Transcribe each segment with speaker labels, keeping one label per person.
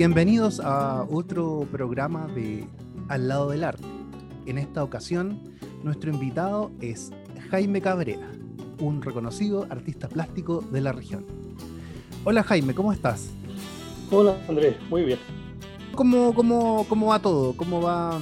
Speaker 1: Bienvenidos a otro programa de Al lado del arte. En esta ocasión, nuestro invitado es Jaime Cabrera, un reconocido artista plástico de la región. Hola Jaime, ¿cómo estás?
Speaker 2: Hola Andrés, muy bien.
Speaker 1: ¿Cómo, cómo, cómo va todo? ¿Cómo va,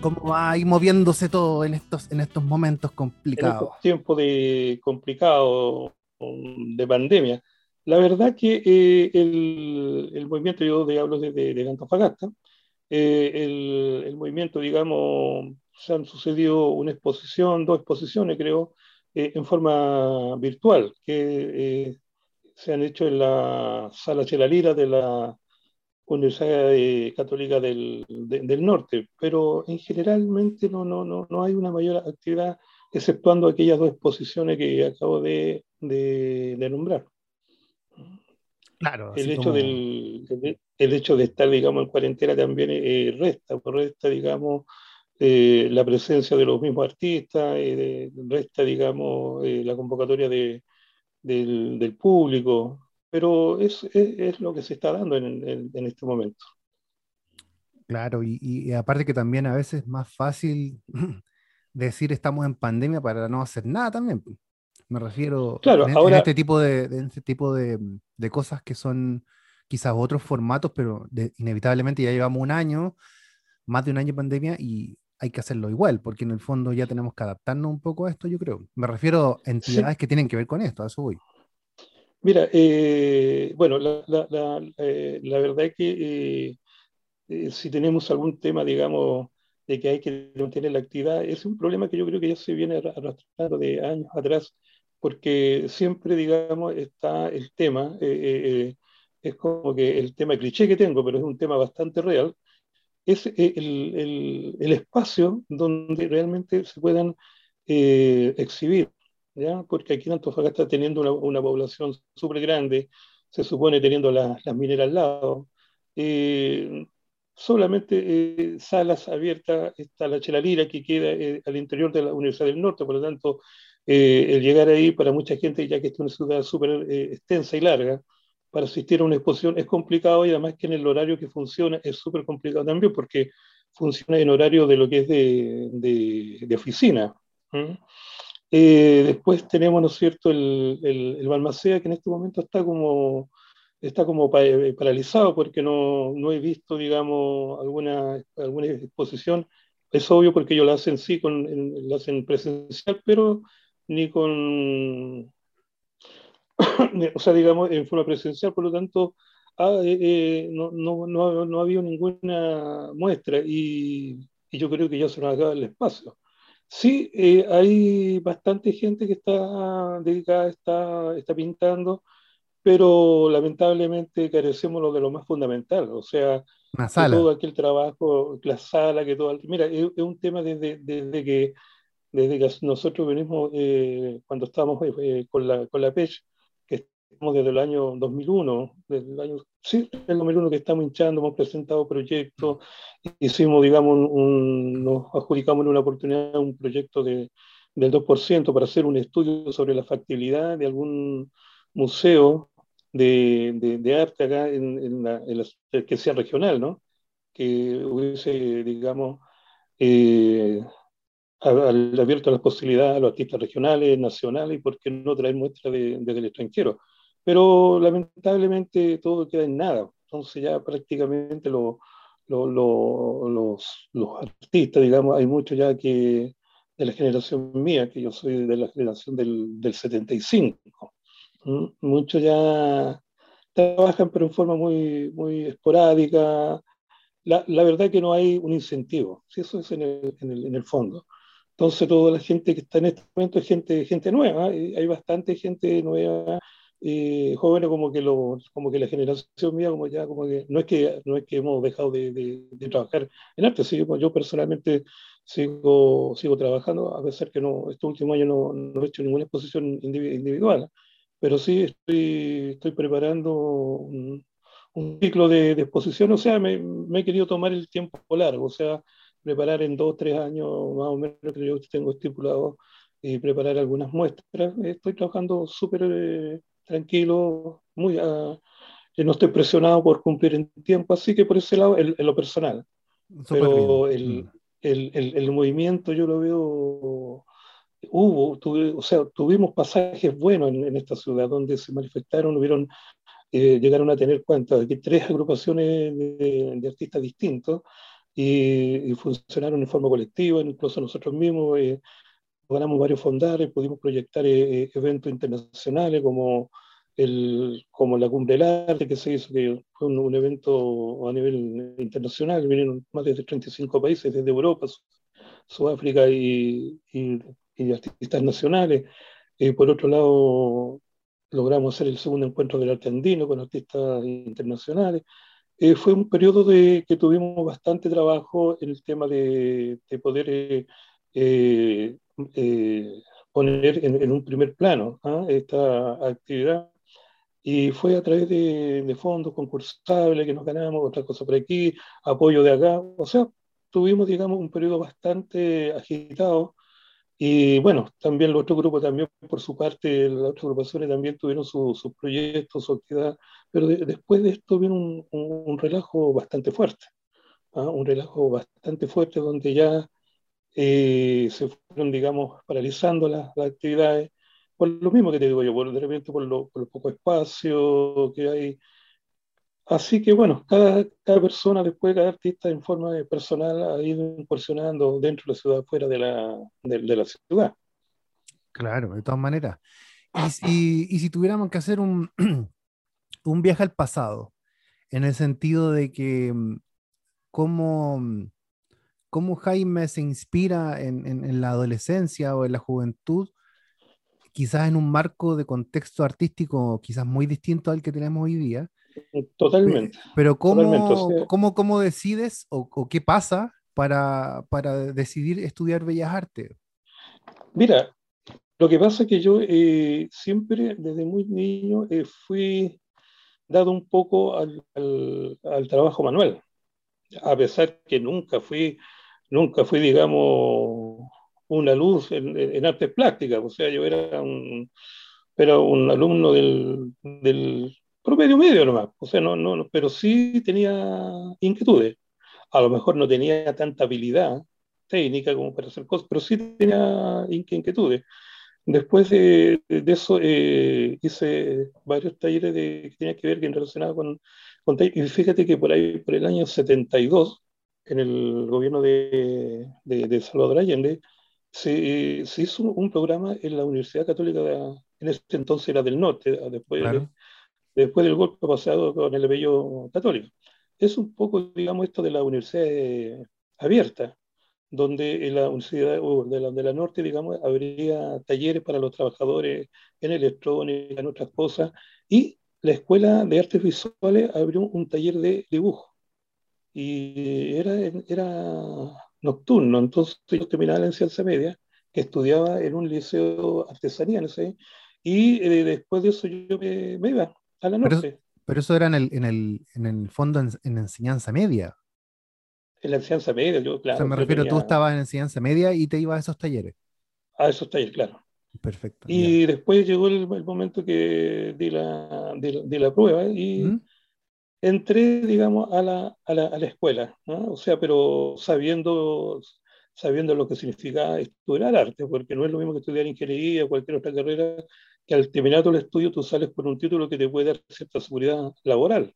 Speaker 1: ¿Cómo va a ir moviéndose todo en estos, en estos momentos complicados? En estos
Speaker 2: tiempos de complicado de pandemia. La verdad que eh, el, movimiento, yo de, hablo de, de, Antofagasta, eh, el, movimiento, digamos, se han sucedido una exposición, dos exposiciones, creo, eh, en forma virtual, que se han hecho en la sala Chelalira de la Universidad Católica del, Norte, pero en generalmente no, no, no, no hay una mayor actividad, exceptuando aquellas dos exposiciones que acabo de nombrar.
Speaker 1: Claro.
Speaker 2: El hecho, del, el, hecho de estar, digamos, en cuarentena también eh, resta, pues resta, digamos, eh, la presencia de los mismos artistas, eh, resta, digamos, la convocatoria de, del, del, público, pero es, es, es, lo que se está dando en, en, en este momento.
Speaker 1: Claro, y, y, aparte que también a veces es más fácil decir estamos en pandemia para no hacer nada también. Me refiero
Speaker 2: claro,
Speaker 1: en,
Speaker 2: ahora,
Speaker 1: este tipo, de, este tipo de, de, cosas que son quizás otros formatos, pero inevitablemente ya llevamos un año, más de un año de pandemia y hay que hacerlo igual, porque en el fondo ya tenemos que adaptarnos un poco a esto, yo creo. Me refiero a entidades sí. que tienen que ver con esto, a eso voy.
Speaker 2: Mira, eh, bueno, la, la, la, eh, la, verdad es que eh, eh, si tenemos algún tema, digamos, de que hay que mantener la actividad, es un problema que yo creo que ya se viene arrastrando de años atrás porque siempre, digamos, está el tema, eh, eh, es como que el tema cliché que tengo, pero es un tema bastante real, es el, el, el espacio donde realmente se puedan eh, exhibir, ¿ya? porque aquí en Antofagasta teniendo una, una población súper grande, se supone teniendo la, las mineras al lado, eh, solamente salas abiertas está la Chelalira que queda al interior de la Universidad del Norte, por lo tanto eh, el llegar ahí para mucha gente, ya que es una ciudad súper eh, extensa y larga, para asistir a una exposición es complicado y además que en el horario que funciona es súper complicado también porque funciona en horario de lo que es de, de, de oficina. Eh, después tenemos, ¿no es cierto?, el, el, el, Balmacea, que en este momento está como, está como eh, paralizado porque no, no he visto, digamos, alguna, alguna exposición. Es obvio porque ellos la hacen sí, con, en, la hacen presencial, pero ni con, o sea, digamos, en forma presencial, por lo tanto, ah, eh, eh, no, no, no, no, ha habido ninguna muestra y, y, yo creo que ya se nos acaba el espacio. Sí, eh, hay bastante gente que está dedicada, está, está pintando, pero lamentablemente carecemos lo de lo más fundamental, o sea, todo aquel trabajo, la sala, que todo... Mira, es, es un tema desde, desde que desde que nosotros venimos, eh, cuando estábamos eh, con, la, con la PECH, que estamos desde el año 2001, desde el año, sí, el 2001 que estamos hinchando, hemos presentado proyectos, hicimos, digamos, nos adjudicamos en una oportunidad un proyecto de, del 2% para hacer un estudio sobre la factibilidad de algún museo de, de, arte acá en, en, la, en que sea regional, ¿no? Que hubiese, digamos, eh, al abierto a las posibilidades a los artistas regionales, nacionales y por qué no traer muestras de, desde el extranjero. Pero lamentablemente todo queda en nada. Entonces ya prácticamente lo, lo, lo, los, los, artistas, digamos, hay muchos ya que de la generación mía, que yo soy de la generación del, del 75. Muchos ya trabajan pero en forma muy, muy esporádica. La, la verdad que no hay un incentivo, si eso es en el, en el, en el fondo. Entonces, toda la gente que está en este momento es gente, gente nueva, ¿eh? hay bastante gente nueva, eh, jóvenes como que, lo, como que la generación mía, como ya, como que no es que, no es que hemos dejado de, de, de trabajar en arte, sí, yo personalmente sigo, sigo trabajando, a pesar que no, este último año no, no he hecho ninguna exposición individual, pero sí estoy, estoy preparando un, un ciclo de, de, exposición, o sea, me, me he querido tomar el tiempo largo, o sea, preparar en dos o tres años más o menos que yo tengo estipulado y preparar algunas muestras. Estoy trabajando súper eh, tranquilo, muy a, no estoy presionado por cumplir en tiempo, así que por ese lado, en, lo personal. Pero el, mm. el, el, movimiento yo lo veo, hubo, o sea, tuvimos pasajes buenos en, esta ciudad donde se manifestaron, hubieron, eh, llegaron a tener cuántas, tres agrupaciones de, artistas distintos y, funcionaron en forma colectiva, incluso nosotros mismos eh, ganamos varios fondales, pudimos proyectar eh, eventos internacionales como el, como la Cumbre del Arte que se hizo, que fue un, evento a nivel internacional, vinieron más de 35 países, desde Europa, Sudáfrica y, y, artistas nacionales. Eh, por otro lado, logramos hacer el segundo encuentro del arte andino con artistas internacionales. Eh, fue un periodo de que tuvimos bastante trabajo en el tema de, de poder eh, poner en, en, un primer plano ¿ah? esta actividad y fue a través de, fondos concursables que nos ganamos, otra cosa por aquí, apoyo de acá, o sea, tuvimos, digamos, un periodo bastante agitado. Y bueno, también el otro grupo, también por su parte, las otras agrupaciones también tuvieron sus proyectos, su actividad, pero después de esto vino un, un, relajo bastante fuerte, ¿ah? un relajo bastante fuerte donde ya eh, se fueron, digamos, paralizando las, las actividades por lo mismo que te digo yo, por, de repente por lo, por poco espacio que hay. Así que bueno, cada, cada persona, después cada artista en forma personal ha ido incursionando dentro de la ciudad, fuera de la, de, la ciudad.
Speaker 1: Claro, de todas maneras. Y, y, si tuviéramos que hacer un, un viaje al pasado, en el sentido de que mm, cómo, mm, cómo Jaime se inspira en, en, en, la adolescencia o en la juventud quizás en un marco de contexto artístico quizás muy distinto al que tenemos hoy día.
Speaker 2: Totalmente.
Speaker 1: Pero ¿cómo, ¿cómo, cómo, decides o, qué pasa para, para, decidir estudiar Bellas Artes?
Speaker 2: Mira, lo que pasa es que yo eh, siempre, desde muy niño, eh, fui dado un poco al, al, al, trabajo manual, a pesar que nunca fui, nunca fui, digamos, una luz en, en artes plásticas, o sea, yo era un, era un alumno del, del promedio medio nomás, o sea, no, no, pero sí tenía inquietudes. A lo mejor no tenía tanta habilidad técnica como para hacer cosas, pero sí tenía inquietudes. Después de, de eso eh, hice varios talleres de, que tenían que ver que relacionado con, con y fíjate que por ahí, por el año 72, en el gobierno de, de, de Salvador Allende, se, hizo un programa en la Universidad Católica, de, en este entonces era del norte, después, después del golpe pasado con el Bello Católico. Es un poco, digamos, esto de la universidad abierta, donde en la Universidad de la, Norte, digamos, habría talleres para los trabajadores en electrónica, en otras cosas, y la Escuela de Artes Visuales abrió un taller de dibujo. Y era, era nocturno. Entonces yo terminaba la enseñanza media, que estudiaba en un liceo artesanal, ¿sí? y eh, después de eso yo me, iba a la
Speaker 1: noche. Pero, eso era en el, en el, en el fondo en, en, enseñanza media.
Speaker 2: En la enseñanza media, yo, claro.
Speaker 1: O sea, me refiero, tú estabas en enseñanza media y te ibas a esos talleres.
Speaker 2: A esos talleres, claro.
Speaker 1: Perfecto.
Speaker 2: Y después llegó el, el, momento que di la, di, la prueba y ¿Mm? entré, digamos, a la, a la, a la escuela, ¿no? o sea, pero sabiendo, sabiendo lo que significa estudiar arte, porque no es lo mismo que estudiar ingeniería o cualquier otra carrera, que al terminar todo el estudio tú sales con un título que te puede dar cierta seguridad laboral.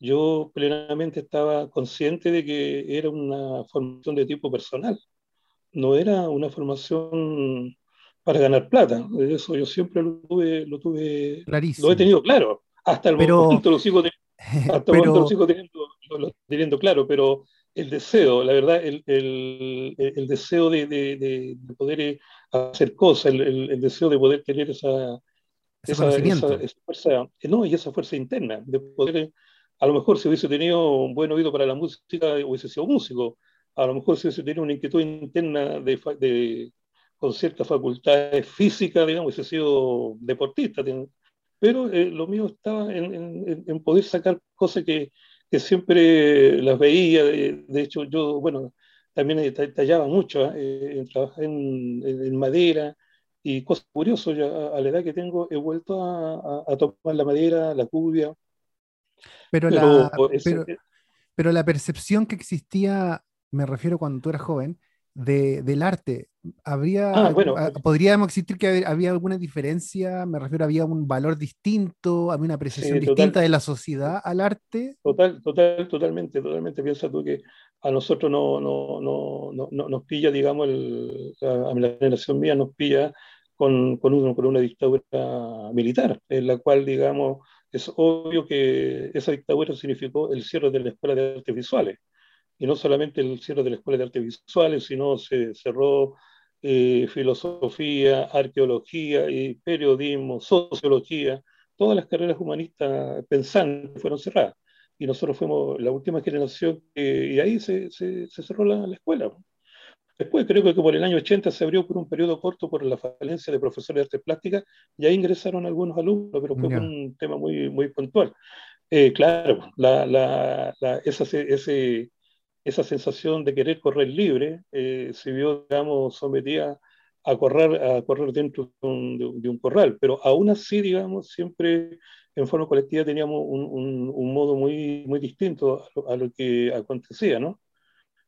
Speaker 2: Yo plenamente estaba consciente de que era una formación de tipo personal, no era una formación para ganar plata. Eso yo siempre lo tuve, lo tuve,
Speaker 1: Clarísimo.
Speaker 2: lo he tenido claro. Hasta el momento lo sigo teniendo hasta pero... lo sigo teniendo, claro, pero el deseo, la verdad, el, el, el deseo de, de, de, poder eh, hacer cosas, el, el, deseo de poder tener esa, esa, esa, esa, fuerza, no, y esa fuerza interna, de poder, a lo mejor si hubiese tenido un buen oído para la música, hubiese sido músico, a lo mejor si hubiese tenido una inquietud interna de, de con ciertas facultades físicas, digamos, hubiese sido deportista, pero eh, lo mío estaba en, en, en, poder sacar cosas que, que siempre las veía, de, de, hecho yo, bueno, también tallaba mucho, ¿eh? trabajé en, en, madera y cosas curiosas, ya a la edad que tengo he vuelto a, a, a tomar la madera, la cubia,
Speaker 1: Pero, la, pero, la percepción que existía, me refiero cuando tú eras joven, de, del arte, habría, ah, bueno, ah, podríamos existir que había alguna diferencia, me refiero, había un valor distinto, había una apreciación distinta de la sociedad al arte.
Speaker 2: Total, total, totalmente, totalmente. Piensa tú que a nosotros no, no, no, no nos pilla, digamos, el, a la generación mía nos pilla con, con, uno, con una dictadura militar, en la cual, digamos, es obvio que esa dictadura significó el cierre de la Escuela de Artes Visuales. Y no solamente el cierre de la Escuela de Artes Visuales, sino se cerró eh, filosofía, arqueología, y periodismo, sociología, todas las carreras humanistas pensantes fueron cerradas. Y nosotros fuimos la última generación y ahí se, se, cerró la, la, escuela. Después creo que por el año 80 se abrió por un periodo corto por la falencia de profesores de artes plásticas y ahí ingresaron algunos alumnos, pero fue un tema muy, muy puntual. Eh, claro, la, la, esa, ese, esa sensación de querer correr libre eh, se vio, digamos, sometida a correr, a correr dentro de un, corral, pero aún así, digamos, siempre en forma colectiva teníamos un, un, modo muy, muy distinto a lo, que acontecía, ¿no?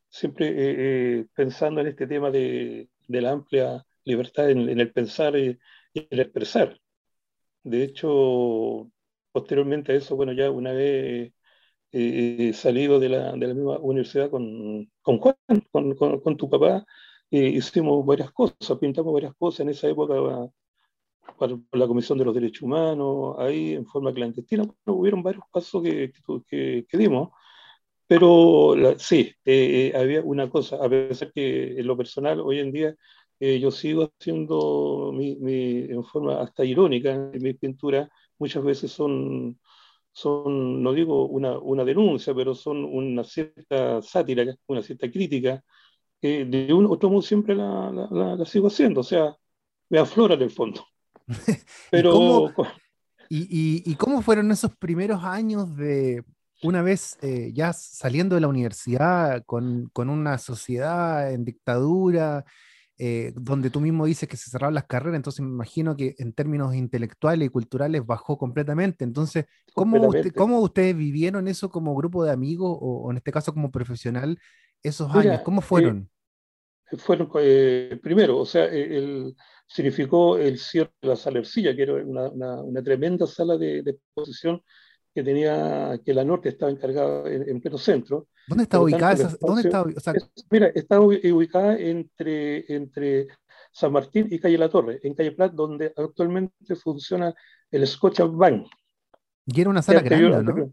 Speaker 2: Siempre eh, eh, pensando en este tema de, de la amplia libertad en, en, el pensar y el expresar. De hecho, posteriormente a eso, bueno, ya una vez eh, salido de la, de la, misma universidad con, con Juan, con, con, tu papá, eh, hicimos varias cosas, pintamos varias cosas en esa época para, la Comisión de los Derechos Humanos, ahí en forma clandestina. hubieron varios pasos que, que, que dimos, pero sí, eh, había una cosa, a pesar que en lo personal hoy en día yo sigo haciendo mi, mi, en forma hasta irónica, mis pinturas muchas veces son son, no digo una, una denuncia, pero son una cierta sátira, una cierta crítica, de un otro modo siempre la, la, la, sigo haciendo, o sea, me aflora en el fondo.
Speaker 1: Pero... ¿Y, cómo, y, y, cómo fueron esos primeros años de, una vez eh, ya saliendo de la universidad, con, con, una sociedad en dictadura, eh, donde tú mismo dices que se cerraron las carreras, entonces me imagino que en términos intelectuales y culturales bajó completamente. Entonces, ¿cómo, ¿cómo ustedes vivieron eso como grupo de amigos o, en este caso como profesional esos años? ¿Cómo fueron?
Speaker 2: Fueron, eh, primero, o sea, el, significó el cierre de la sala Ercilla, que era una, una, tremenda sala de, de exposición que tenía, que la norte estaba encargada en, pleno centro.
Speaker 1: ¿Dónde está ubicada? ¿Dónde está,
Speaker 2: mira, está ubicada entre, entre San Martín y Calle La Torre, en Calle Plat, donde actualmente funciona el Scotia Bank.
Speaker 1: Y era una sala grande, ¿no?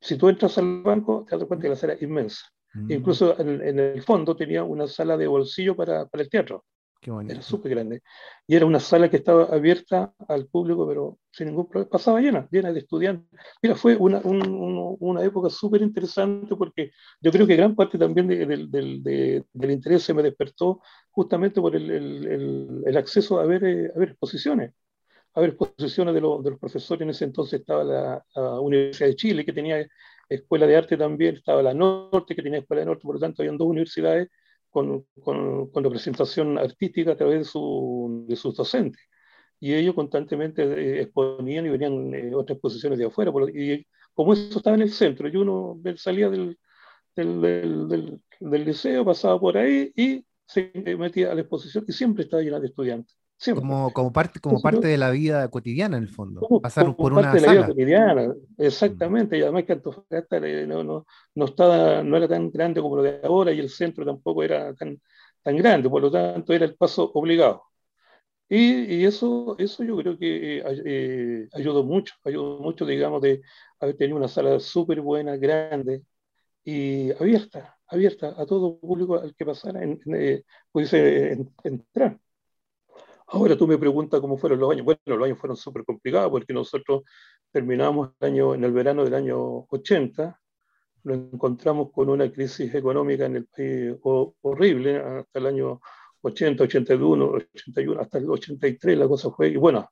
Speaker 2: Si tú entras al banco, te das cuenta que la sala es inmensa. Mm. Incluso en, en, el fondo tenía una sala de bolsillo para, para el teatro. Era súper grande. Y era una sala que estaba abierta al público, pero sin ningún problema. Pasaba llena, llena de estudiantes. Mira, fue una, un, una época súper interesante porque yo creo que gran parte también de, de, del interés se me despertó justamente por el, el, el acceso a ver, eh, a ver exposiciones. A ver exposiciones de, de, los profesores. En ese entonces estaba la, la Universidad de Chile, que tenía escuela de arte también, estaba la Norte, que tenía escuela de Norte, por lo tanto, habían dos universidades con, con, con representación artística a través de, su, de sus docentes. Y ellos constantemente eh, exponían y venían eh, otras exposiciones de afuera. y como eso estaba en el centro, y uno salía del, del, del, del, liceo, pasaba por ahí y se metía a la exposición y siempre estaba llena de estudiantes.
Speaker 1: Como, como, parte, como parte de la vida cotidiana, en el fondo. Pasar por
Speaker 2: una
Speaker 1: parte de la vida
Speaker 2: cotidiana, exactamente. Y además que Antofagasta no, no, no, estaba, no era tan grande como lo de ahora y el centro tampoco era tan, tan grande, por lo tanto era el paso obligado. Y, y eso, eso yo creo que eh, eh, ayudó mucho, ayudó mucho, digamos, de haber tenido una sala súper buena, grande y abierta, abierta a todo público al que pasara, en, eh, pudiese entrar. Ahora tú me preguntas cómo fueron los años. Bueno, los años fueron súper complicados porque nosotros terminamos el año, en el verano del año 80, nos encontramos con una crisis económica en el país horrible hasta el año 80, 81, 81, hasta el 83 la cosa fue, y bueno,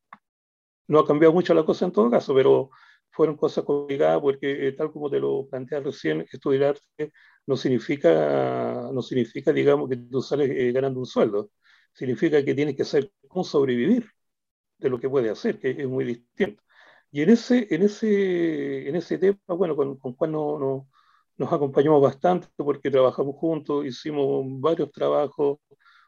Speaker 2: no ha cambiado mucho la cosa en todo caso, pero fueron cosas complicadas porque eh, tal como te lo planteas recién, estudiar arte no significa, no significa, digamos, que tú sales eh, ganando un sueldo significa que tiene que ser cómo sobrevivir de lo que puede hacer, que es muy distinto. Y en ese, en ese, en ese tema, bueno, con, con Juan no, no, nos acompañamos bastante porque trabajamos juntos, hicimos varios trabajos,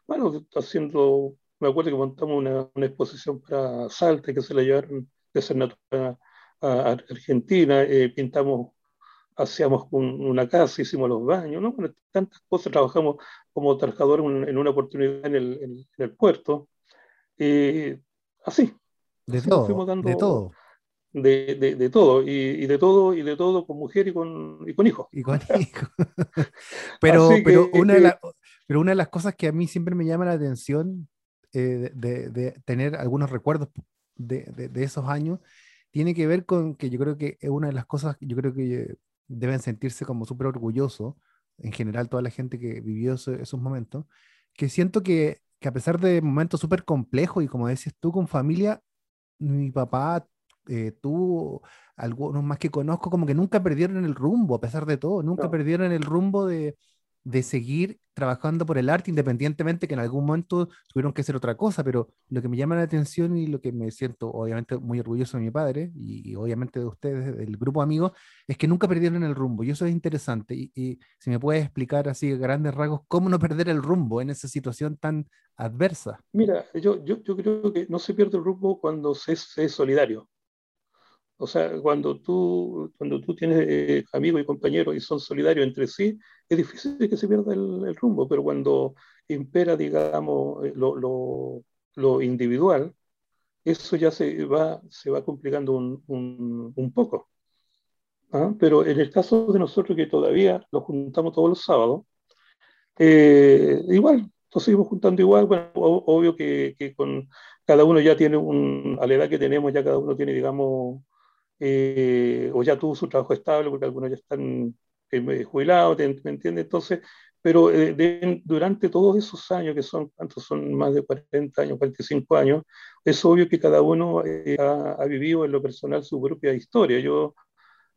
Speaker 2: bueno, haciendo, me acuerdo que montamos una, una exposición para Salta que se la llevaron de ser natural a, Argentina, eh, pintamos, hacíamos una casa, hicimos los baños, ¿no? tantas cosas, trabajamos como trabajador en, una oportunidad en el, en, el puerto, eh, así.
Speaker 1: De todo, de todo
Speaker 2: de, de, de todo, y, y, de todo, y de todo con mujer y con, y con hijos.
Speaker 1: Y con hijos. pero, pero, una de la, pero una de las cosas que a mí siempre me llama la atención eh, de, de, tener algunos recuerdos de, esos años tiene que ver con que yo creo que es una de las cosas, yo creo que deben sentirse como súper orgullosos, en general toda la gente que vivió esos, momentos, que siento que, que, a pesar de momentos súper complejos y como decías tú con familia, mi papá eh, tú, algunos más que conozco, como que nunca perdieron el rumbo, a pesar de todo, nunca perdieron el rumbo de, de seguir trabajando por el arte, independientemente que en algún momento tuvieron que hacer otra cosa, pero lo que me llama la atención y lo que me siento obviamente muy orgulloso de mi padre y, obviamente de ustedes, del grupo amigos, es que nunca perdieron el rumbo y eso es interesante. Y, y, si me puedes explicar así grandes rasgos, ¿cómo no perder el rumbo en esa situación tan adversa?
Speaker 2: Mira, yo, yo, yo creo que no se pierde el rumbo cuando se, se es solidario. O sea, cuando tú, cuando tú tienes eh, amigos y compañeros y son solidarios entre sí, es difícil que se pierda el, rumbo, pero cuando impera, digamos, eh, lo, lo, lo, individual, eso ya se va, se va complicando un, un, un poco. ¿Ah? Pero en el caso de nosotros que todavía nos juntamos todos los sábados, eh, igual, nos seguimos juntando igual, bueno, obvio que, que, con cada uno ya tiene un, a la edad que tenemos, ya cada uno tiene, digamos, eh, o ya tuvo su trabajo estable, porque algunos ya están eh, jubilados, ¿me entiendes? Entonces, pero eh, durante todos esos años, que son, ¿cuántos son? Más de 40 años, 45 años, es obvio que cada uno ha, ha, vivido en lo personal su propia historia. Yo,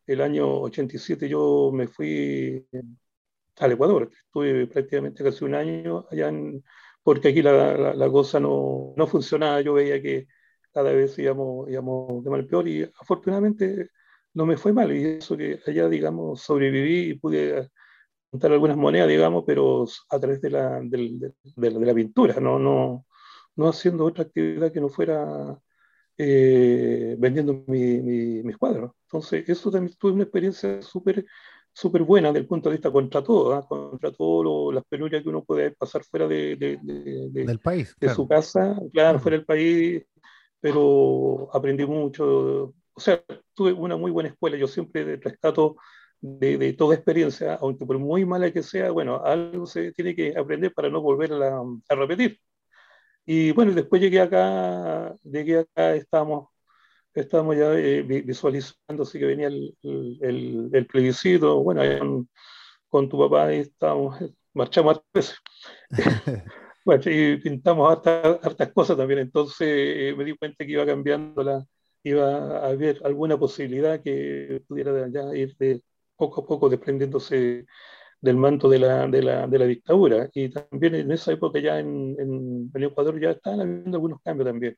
Speaker 2: el año 87, yo me fui al Ecuador, estuve prácticamente casi un año allá, en, porque aquí la, la, la cosa no, no funcionaba, yo veía que cada vez íbamos, íbamos de mal peor y afortunadamente no me fue mal y eso que allá, digamos, sobreviví y pude juntar algunas monedas, digamos, pero a través de la, de, de, de la pintura, ¿no? No, no haciendo otra actividad que no fuera eh, vendiendo mi, mi, mis cuadros. Entonces, eso también tuve una experiencia súper súper buena desde el punto de vista contra todo, ¿eh? contra todas las penurias que uno puede pasar fuera de, de, de
Speaker 1: del país,
Speaker 2: de su casa, claro, fuera del país, pero aprendí mucho. O sea, tuve una muy buena escuela. Yo siempre rescato de, de, toda experiencia, aunque por muy mala que sea, bueno, algo se tiene que aprender para no volver a, a repetir. Y bueno, después llegué acá, llegué acá, estábamos, estábamos ya eh, visualizando, así que venía el, el, el plebiscito, bueno, con, con, tu papá estábamos, marchamos a veces. Bueno, y pintamos hartas, hartas cosas también, entonces eh, me di cuenta que iba cambiando la, iba a haber alguna posibilidad que pudiera ya ir de poco a poco desprendiéndose del manto de la, de la, de la dictadura. Y también en esa época ya en, en, Ecuador ya estaban habiendo algunos cambios también.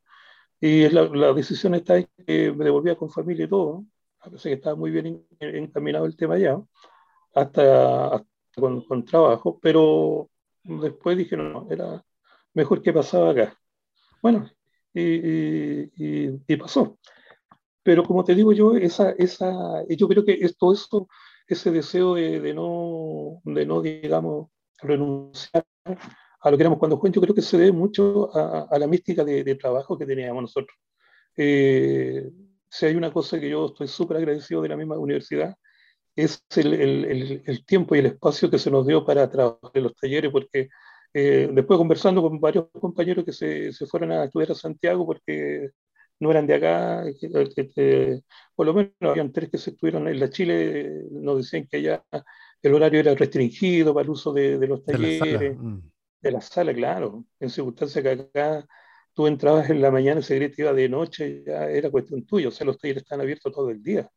Speaker 2: Y la, la decisión está en que me devolvía con familia y todo, a pesar que estaba muy bien encaminado el tema ya, hasta, hasta con, con trabajo, pero después dije, no, era mejor que pasaba acá. Bueno, y, y, y, pasó. Pero como te digo yo, esa, esa, yo creo que todo eso, ese deseo de, de, no, de no, digamos, renunciar a lo que éramos cuando jóvenes, yo creo que se debe mucho a, a la mística de, de, trabajo que teníamos nosotros. Eh, si hay una cosa que yo estoy súper agradecido de la misma universidad, es el, el, el, tiempo y el espacio que se nos dio para trabajar en los talleres, porque eh, después conversando con varios compañeros que se, se, fueron a estudiar a Santiago porque no eran de acá, que, que, por lo menos habían tres que se estuvieron en la Chile, nos decían que ya el horario era restringido para el uso de, de los talleres, de la, sala, mm. de la sala, claro, en circunstancias que acá tú entrabas en la mañana y se iba de noche, ya era cuestión tuya, o sea, los talleres están abiertos todo el día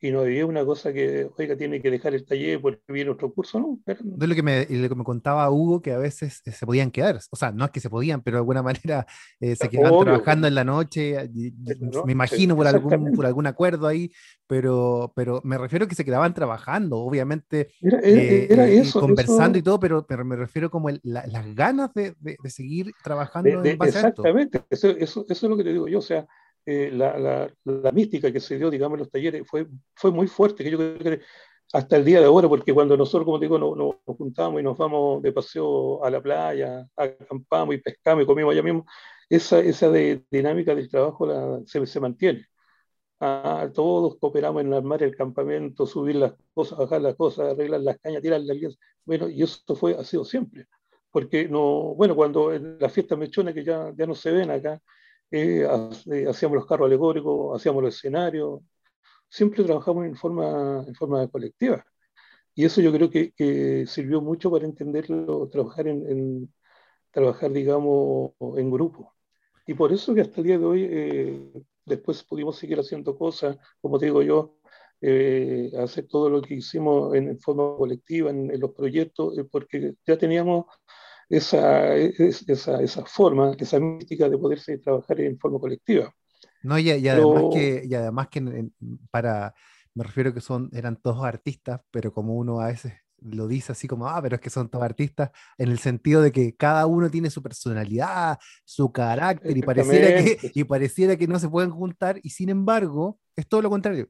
Speaker 2: y no había una cosa que, oiga, tiene que dejar el taller porque viene otro curso, ¿no?
Speaker 1: De lo que, me, lo que me contaba Hugo, que a veces eh, se podían quedar, o sea, no es que se podían, pero de alguna manera eh, se quedaban trabajando en la noche, me imagino por algún, por algún acuerdo ahí, pero, pero me refiero a que se quedaban trabajando, obviamente,
Speaker 2: era, era, eh, eso,
Speaker 1: conversando y todo, pero, pero me refiero como las ganas de, de, seguir trabajando
Speaker 2: en base Exactamente, eso, eso, eso es lo que te digo yo, o sea, eh, la, la, la, mística que se dio, digamos, en los talleres fue, fue muy fuerte, que yo creo que hasta el día de ahora, porque cuando nosotros, como digo, nos, nos, juntamos y nos vamos de paseo a la playa, acampamos y pescamos y comimos allá mismo, esa, esa de, dinámica del trabajo la, se, se, mantiene. Ah, todos cooperamos en armar el campamento, subir las cosas, bajar las cosas, arreglar las cañas, tirar las líneas. Bueno, y eso fue, ha sido siempre. Porque no, bueno, cuando las fiestas mechonas que ya, ya no se ven acá, eh, eh, hacíamos los carros alegóricos, hacíamos los escenarios, siempre trabajamos en forma, en forma colectiva. Y eso yo creo que, que sirvió mucho para entenderlo, trabajar en, trabajar, digamos, en grupo. Y por eso que hasta el día de hoy, eh, después pudimos seguir haciendo cosas, como te digo yo, hacer todo lo que hicimos en, forma colectiva, en, en los proyectos, porque ya teníamos esa, esa, esa forma, esa mística de poderse trabajar en forma colectiva.
Speaker 1: No, y, además que, y además que para, me refiero que son, eran todos artistas, pero como uno a veces lo dice así como, ah, pero es que son todos artistas, en el sentido de que cada uno tiene su personalidad, su carácter, y pareciera, que, y pareciera que no se pueden juntar, y sin embargo, es todo lo contrario.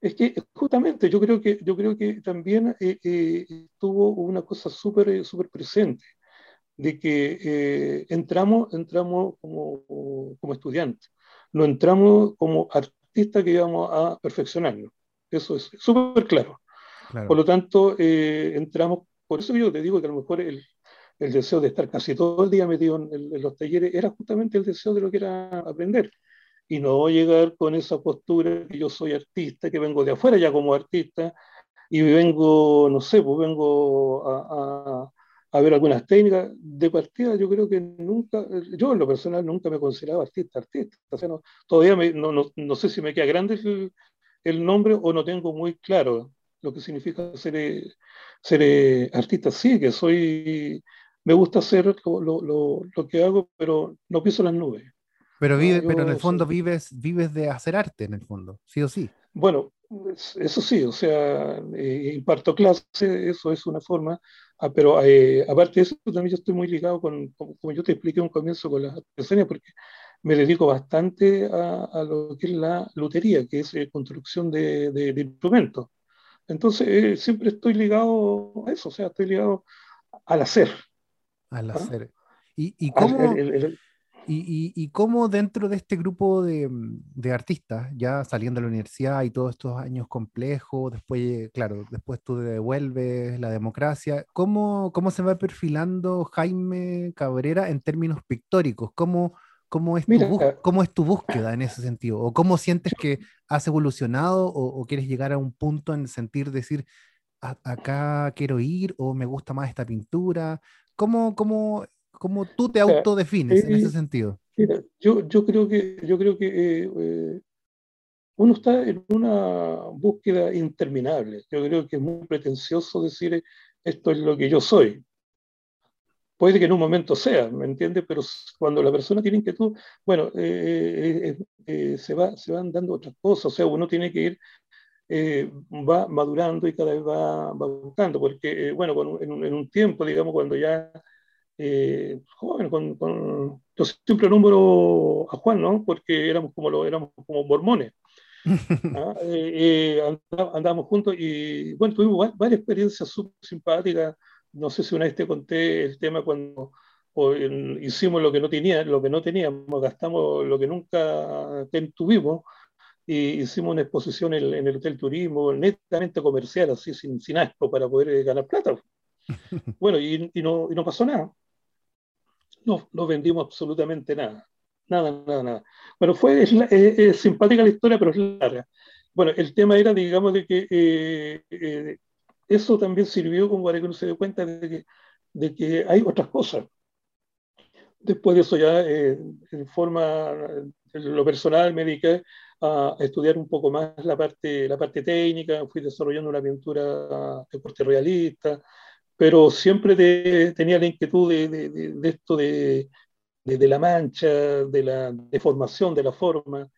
Speaker 2: Es que justamente yo creo que, yo creo que también eh, eh, tuvo una cosa súper eh, súper presente, de que entramos, entramos como, como estudiantes, no entramos como artistas que íbamos a perfeccionarnos. Eso es súper claro. Por lo tanto, entramos, por eso yo te digo que a lo mejor el, el deseo de estar casi todo el día metido en, en, los talleres era justamente el deseo de lo que era aprender y no llegar con esa postura que yo soy artista, que vengo de afuera ya como artista y vengo, no sé, pues vengo a, a, ver algunas técnicas de partida. Yo creo que nunca, yo en lo personal nunca me consideraba artista, artista. O sea, todavía no, no, no, sé si me queda grande el, el, nombre o no tengo muy claro lo que significa ser, ser artista. Sí, que soy, me gusta hacer lo, lo, lo que hago, pero no pienso las nubes.
Speaker 1: Pero, vive, pero en el fondo vives, vives de hacer arte, en el fondo, sí o sí.
Speaker 2: Bueno, eso sí, o sea, eh, imparto clase, eso es una forma, ah, pero eh, aparte de eso, también yo estoy muy ligado con, como, yo te expliqué un comienzo con las artesanías, porque me dedico bastante a, a, lo que es la lutería, que es eh, construcción de, de, instrumentos. Entonces, siempre estoy ligado a eso, o sea, estoy ligado al hacer.
Speaker 1: Al ¿Ah? hacer. ¿Y, y cómo, y, y, cómo dentro de este grupo de, de, artistas, ya saliendo de la universidad y todos estos años complejos, después, claro, después tú devuelves la democracia, ¿cómo, cómo se va perfilando Jaime Cabrera en términos pictóricos? ¿Cómo, cómo, es, tu cómo es tu búsqueda en ese sentido? ¿O cómo sientes que has evolucionado o, o quieres llegar a un punto en sentir, decir, acá quiero ir o me gusta más esta pintura? ¿Cómo, cómo ¿Cómo tú te autodefines en ese sentido?
Speaker 2: Mira, yo, yo creo que, yo creo que eh, eh, uno está en una búsqueda interminable. Yo creo que es muy pretencioso decir esto es lo que yo soy. Puede que en un momento sea, ¿me entiendes? Pero cuando la persona tiene inquietud, bueno, eh, se, va, se van dando otras cosas. O sea, uno tiene que ir va madurando y cada vez va, va buscando, porque, bueno, en, en, un tiempo, digamos, cuando ya eh, joven, con, con, yo siempre nombro a Juan, ¿no? Porque éramos como, lo, éramos como mormones. ¿ah? Eh, eh, andábamos juntos y bueno, tuvimos varias experiencias súper simpáticas. No sé si una vez te conté el tema cuando hicimos lo que no tenía, lo que no teníamos, gastamos lo que nunca tuvimos y hicimos una exposición en, en, el Hotel Turismo, netamente comercial, así sin, sin asco, para poder ganar plata. Bueno, y, y, no, y no pasó nada no, no vendimos absolutamente nada. Nada, nada, nada. Bueno, fue es, simpática la historia, pero es larga. Bueno, el tema era, digamos, de que eh, eh, eso también sirvió como para que uno se dé cuenta de que, de que hay otras cosas. Después de eso ya, eh, en forma, en lo personal, me dediqué a estudiar un poco más la parte, la parte técnica, fui desarrollando una pintura de corte realista, pero siempre tenía la inquietud de, de, esto de, de, la mancha, de la deformación de la forma,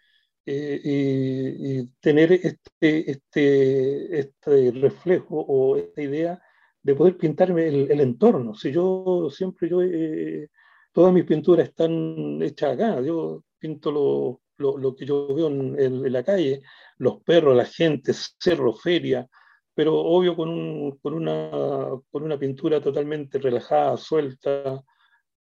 Speaker 2: eh, y, tener este, este, este reflejo o esta idea de poder pintarme el, el entorno. Si yo siempre, yo, eh, todas mis pinturas están hechas acá, yo pinto lo, lo, lo que yo veo en, en, la calle, los perros, la gente, cerro, feria, pero obvio con, un, con, una, con una pintura totalmente relajada, suelta,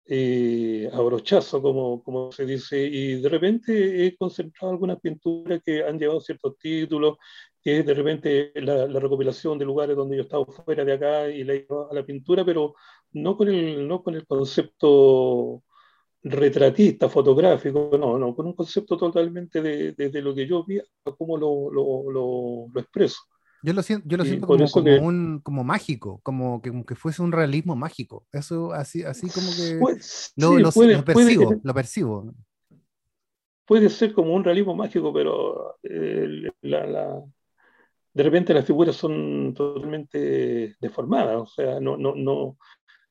Speaker 2: eh, abrochazo, como, como se dice, y de repente he concentrado algunas pinturas que han llevado ciertos títulos, que de repente la, la, recopilación de lugares donde yo he estado fuera de acá y la he llevado a la pintura, pero no con el, no con el concepto retratista, fotográfico, no, no, con un concepto totalmente de, de, de lo que yo vi, cómo lo, lo, lo, lo expreso.
Speaker 1: Yo lo siento, yo lo siento como, como, que, un, como mágico, como que, como que, fuese un realismo mágico. Eso así, así como que
Speaker 2: pues,
Speaker 1: lo,
Speaker 2: sí,
Speaker 1: lo,
Speaker 2: puede,
Speaker 1: lo, percibo,
Speaker 2: puede,
Speaker 1: lo percibo.
Speaker 2: Puede ser como un realismo mágico, pero eh, la, la, de repente las figuras son totalmente deformadas, o sea, no, no, no,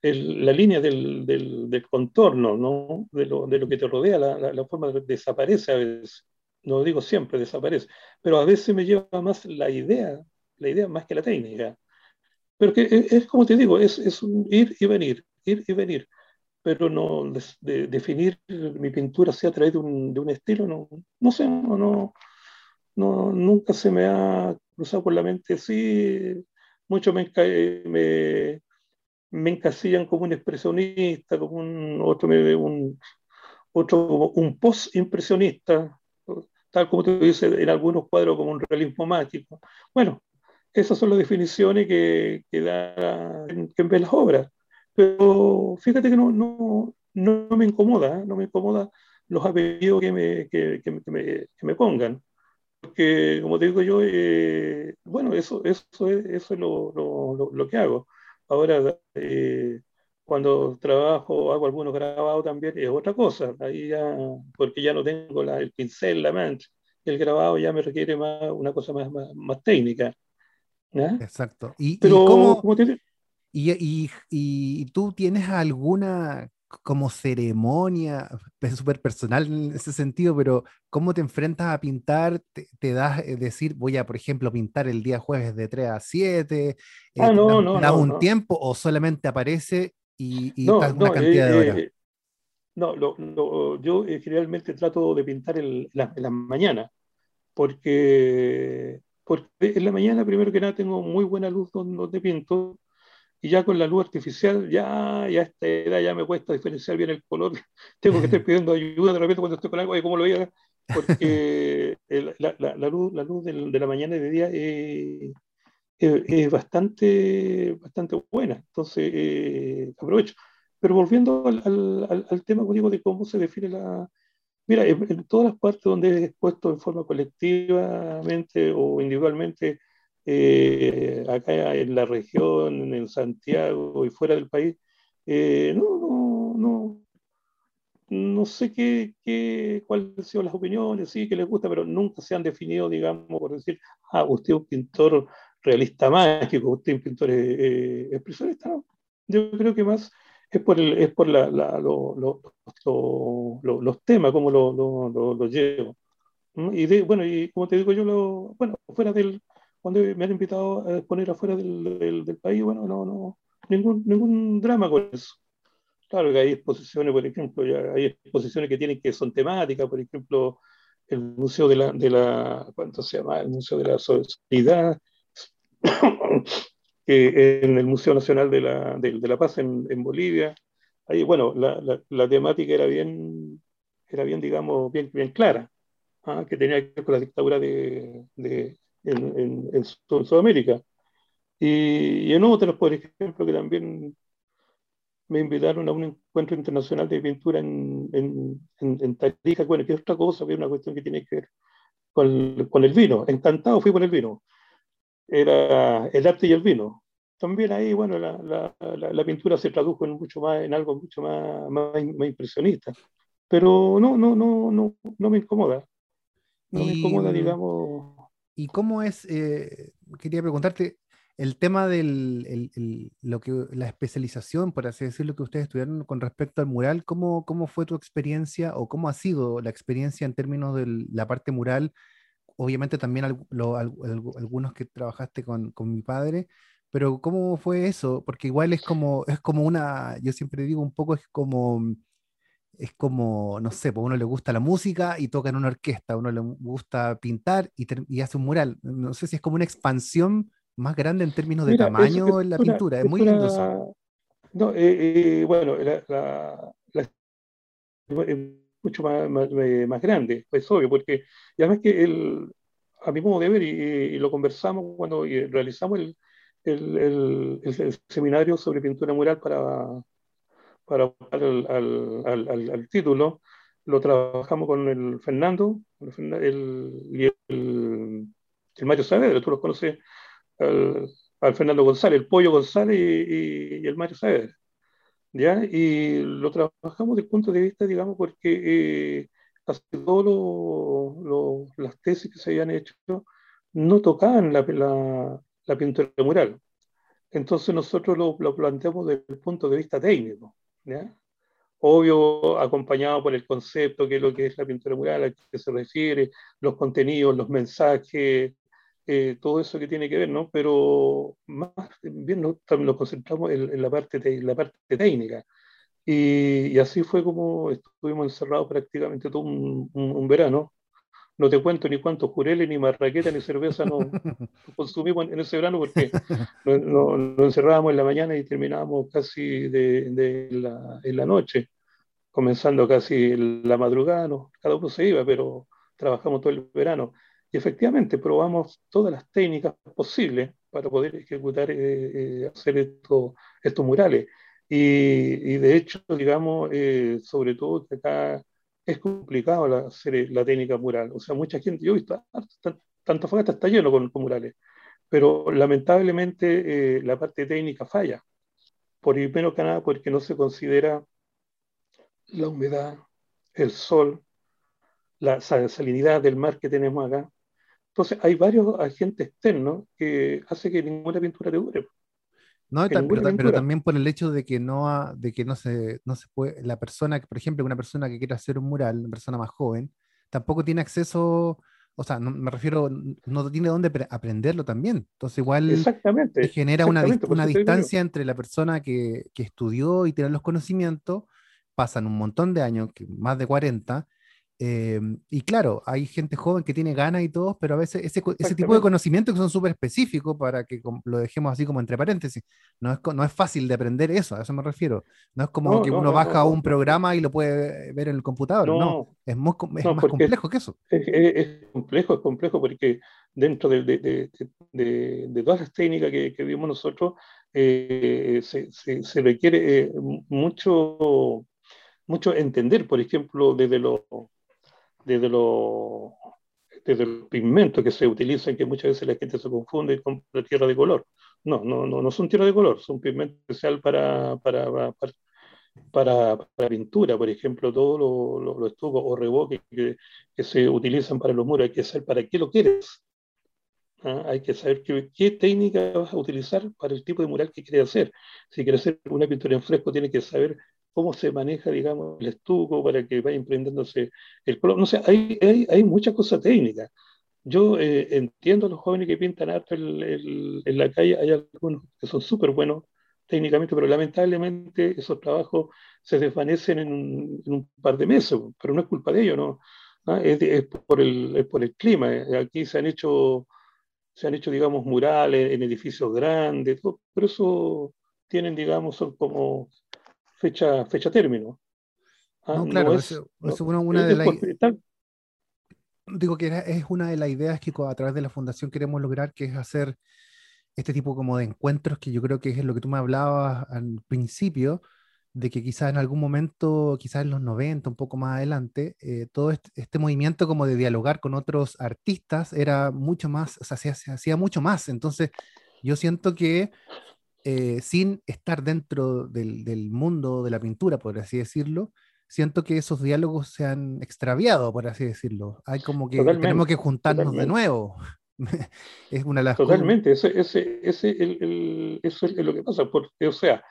Speaker 2: el, la línea del, del, del, contorno, ¿no? de, lo, de lo que te rodea, la, la, la forma desaparece a veces no digo siempre, desaparece, pero a veces me lleva más la idea la idea más que la técnica. Pero que es, es como te digo, es, es, un ir y venir, ir y venir. Pero no de, de, definir mi pintura sea a través de un, de un estilo, no, no sé, no, no, no, nunca se me ha cruzado por la mente. Sí, muchos me, me, me encasillan como un expresionista, como un otro, un, otro un post-impresionista, tal como tú dices en algunos cuadros como un realismo mágico. Bueno, esas son las definiciones que, que da que ve las obras. Pero fíjate que no, no, me incomoda, ¿eh? no me incomoda los apellidos que me, que, que, me, que me pongan. Porque, como te digo yo, eh, bueno, eso, eso es, eso es lo, lo, lo, que hago. Ahora, eh, cuando trabajo, hago algunos grabados también, es otra cosa. Ahí ya, porque ya no tengo la, el pincel, la mancha. El grabado ya me requiere más, una cosa más, más técnica.
Speaker 1: ¿Ya? Exacto. ¿Y,
Speaker 2: Pero,
Speaker 1: y, cómo,
Speaker 2: ¿cómo te...
Speaker 1: y, y, y, tú tienes alguna como ceremonia, es súper personal en ese sentido, pero ¿cómo te enfrentas a pintar? ¿Te, te das eh, decir, voy a, por ejemplo, pintar el día jueves de 3 a 7? Eh,
Speaker 2: ah, no,
Speaker 1: ¿Da,
Speaker 2: no,
Speaker 1: da
Speaker 2: no,
Speaker 1: un tiempo o solamente aparece y, y
Speaker 2: No,
Speaker 1: estás una
Speaker 2: no,
Speaker 1: cantidad de
Speaker 2: eh,
Speaker 1: horas?
Speaker 2: eh, no lo, lo- yo eh, generalmente trato de pintar en la mañana, porque, porque en la mañana, primero que nada, tengo muy buena luz donde, donde pinto, y ya con la luz artificial, ya, ya a esta edad ya me cuesta diferenciar bien el color. Tengo que estar pidiendo ayuda de repente cuando estoy con algo, oye, ¿cómo lo veía? Porque el- la, la- la luz, la luz del- de la mañana y de día eh, es, es bastante, bastante buena, entonces eh, aprovecho. Pero volviendo al, al, al- al tema, como digo, de cómo se define la... Mira, en, todas las partes donde he expuesto en forma colectivamente o individualmente, eh, acá en la región, en Santiago y fuera del país, eh, no, no, no, no sé qué, qué, cuáles han sido las opiniones, sí, que les gusta, pero nunca se han definido, digamos, por decir, ah, usted es un pintor realista mágico, usted es un pintor eh, eh, expresionista, ¿no? Yo creo que más es por, el, es por la, la, lo, lo, lo, lo, los temas, como lo, lo llevo. Y de, bueno, y como te digo yo, lo, bueno, fuera del, cuando me han invitado a exponer afuera del, del, del país, bueno, no, no, ningún, ningún drama con eso. Claro que hay exposiciones, por ejemplo, ya hay exposiciones que tienen que son temáticas, por ejemplo, el Museo de la, de la ¿cuánto se llama? El Museo de la Solidaridad, en el Museo Nacional de la, de, de la Paz en, en, Bolivia. Ahí, bueno, la, la, la, temática era bien, era bien, digamos, bien, bien clara, ¿ah? que tenía que ver con la dictadura de, de en, en, en, Sudamérica. Y, y en otras, por ejemplo, que también me invitaron a un encuentro internacional de pintura en, en, Tarija, bueno, que es otra cosa, que es una cuestión que tiene que ver con, con, el vino. Encantado fui por el vino. Era el arte y el vino. También ahí, bueno, la, la, la, la pintura se tradujo en, mucho más, en algo mucho más, más, más, impresionista. Pero no, no, no, no, no me incomoda. no me incomoda, digamos.
Speaker 1: ¿Y cómo es, eh, quería preguntarte, el tema de lo que, la especialización, por así decirlo, que ustedes estudiaron con respecto al mural, ¿cómo, ¿cómo fue tu experiencia o cómo ha sido la experiencia en términos de la parte mural? Obviamente también algunos que trabajaste con, con, mi padre, pero ¿cómo fue eso? Porque igual es como, es como una, yo siempre digo un poco, es como es como, no sé, pues uno le gusta la música y toca en una orquesta, uno le gusta pintar y, y, hace un mural. No sé si es como una expansión más grande en términos de tamaño en la pintura. Es, muy lindo eso.
Speaker 2: No, eh, eh, bueno, la, la, es mucho más, más, más, grande, es obvio, porque ves que el, a mi modo de ver, y, y lo conversamos cuando realizamos el, el, el, el, seminario sobre pintura mural para, para al, al, al, al, título, lo trabajamos con el Fernando y el, Mario Saavedra, tú los conoces, al, Fernando González, el Pollo González y, y, el Mario Saavedra. ¿Ya? Y lo trabajamos desde el punto de vista, digamos, porque eh, casi todas las tesis que se habían hecho no tocaban la, la, la pintura mural. Entonces nosotros lo, lo, planteamos desde el punto de vista técnico. ¿ya? Obvio, acompañado por el concepto, que es lo que es la pintura mural, a qué se refiere, los contenidos, los mensajes, eh, todo eso que tiene que ver, ¿no? Pero más bien nos, nos concentramos en, en, la, parte de, la parte técnica. Y, y, así fue como estuvimos encerrados prácticamente todo un, un, un verano. No te cuento ni cuántos jureles, ni marraqueta, ni cerveza no, consumimos en ese verano porque nos, nos, nos, encerrábamos en la mañana y terminábamos casi de, de la, en la noche, comenzando casi la madrugada, no, cada uno se iba, pero trabajamos todo el verano. Y efectivamente probamos todas las técnicas posibles para poder ejecutar, eh, eh, hacer esto, estos murales. Y, y, de hecho, digamos, eh, sobre todo que acá es complicado la, hacer la técnica mural. O sea, mucha gente, yo he visto, tanto Fogata está lleno con, con, murales, pero lamentablemente eh, la parte técnica falla. Por primero que nada, porque no se considera la humedad, el sol, la salinidad del mar que tenemos acá, entonces, hay varios agentes externos que hacen que ninguna pintura te dure.
Speaker 1: No, pero, pintura. pero, también por el hecho de que no, de que no se, no se puede, la persona, por ejemplo, una persona que quiere hacer un mural, una persona más joven, tampoco tiene acceso, o sea, no, me refiero, no tiene dónde aprenderlo también. Entonces, igual
Speaker 2: exactamente,
Speaker 1: genera exactamente, una, una distancia entre la persona que, que, estudió y tiene los conocimientos, pasan un montón de años, más de 40, eh, y claro, hay gente joven que tiene ganas y todo, pero a veces ese, ese tipo de conocimientos que son súper específicos para que lo dejemos así como entre paréntesis. No es, no es fácil de aprender eso, a eso me refiero. No es como no, que no, uno baja un programa y lo puede ver en el computador. No, es, muy, es más complejo que eso.
Speaker 2: Es, es, complejo, es complejo porque dentro de, de, de, de todas las técnicas que, que vimos nosotros, eh, se, se, se, requiere eh, mucho, mucho entender, por ejemplo, desde los desde, lo, desde los pigmentos que se utilizan, que muchas veces la gente se confunde con la tierra de color. No, no, no, no son tierra de color, son pigmentos especial para, para, para, para, para pintura, por ejemplo, todos los lo, lo estucos o reboques que, que, se utilizan para los muros, hay que saber para qué lo quieres. ¿Ah? Hay que saber qué, qué, técnica vas a utilizar para el tipo de mural que quieres hacer. Si quieres hacer una pintura en fresco, tienes que saber cómo se maneja, digamos, el estuco para que vaya emprendiéndose el color. No sé, hay, hay, hay muchas cosas técnicas. Yo eh, entiendo a los jóvenes que pintan arte el, el, en la calle, hay algunos que son súper buenos técnicamente, pero lamentablemente esos trabajos se desvanecen en un, en un, par de meses, pero no es culpa de ellos, ¿no? ¿Ah? Es, es, por el, es por el clima. Aquí se han hecho, se han hecho, digamos, murales en edificios grandes, todo, pero eso tienen, digamos, son como fecha, fecha término.
Speaker 1: Ah, no, claro, no es, eso, no, una, una de las... Digo que es una de las ideas que a través de la fundación queremos lograr, que es hacer este tipo como de encuentros, que yo creo que es lo que tú me hablabas al principio, de que quizás en algún momento, quizás en los 90, un poco más adelante, eh, todo este, este, movimiento como de dialogar con otros artistas era mucho más, o sea, se, se hacía mucho más. Entonces, yo siento que eh, sin estar dentro del, del, mundo de la pintura, por así decirlo, siento que esos diálogos se han extraviado, por así decirlo. Hay como que tenemos que juntarnos de nuevo.
Speaker 2: es una de las Totalmente, ese, ese, ese el, eso es lo que pasa. Porque, o sea,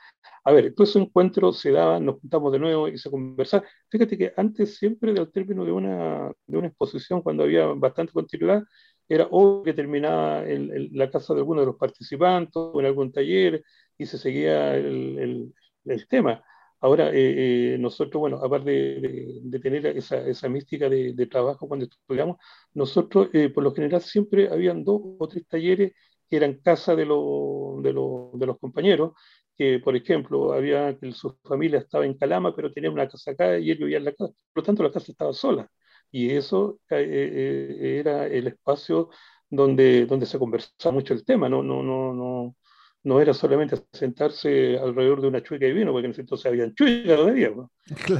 Speaker 2: a ver, todo ese encuentro se daba, nos juntamos de nuevo y se conversaba. Fíjate que antes siempre del término de una, de una exposición, cuando había bastante continuidad, era obvio que terminaba en la casa de alguno de los participantes o en algún taller y se seguía el, el, el tema. Ahora, eh, eh, nosotros, bueno, aparte de, de, tener esa, esa mística de, de, trabajo cuando estudiamos, nosotros, eh, por lo general, siempre habían dos o tres talleres que eran casa de, lo, de, de los compañeros, que, por ejemplo, había que su familia estaba en Calama, pero tenía una casa acá y él vivía en la casa. Por lo tanto, la casa estaba sola. Y eso era el espacio donde, donde se conversaba mucho el tema, no, no, no, no, no era solamente sentarse alrededor de una chueca de vino, porque en ese entonces habían chuecas todavía.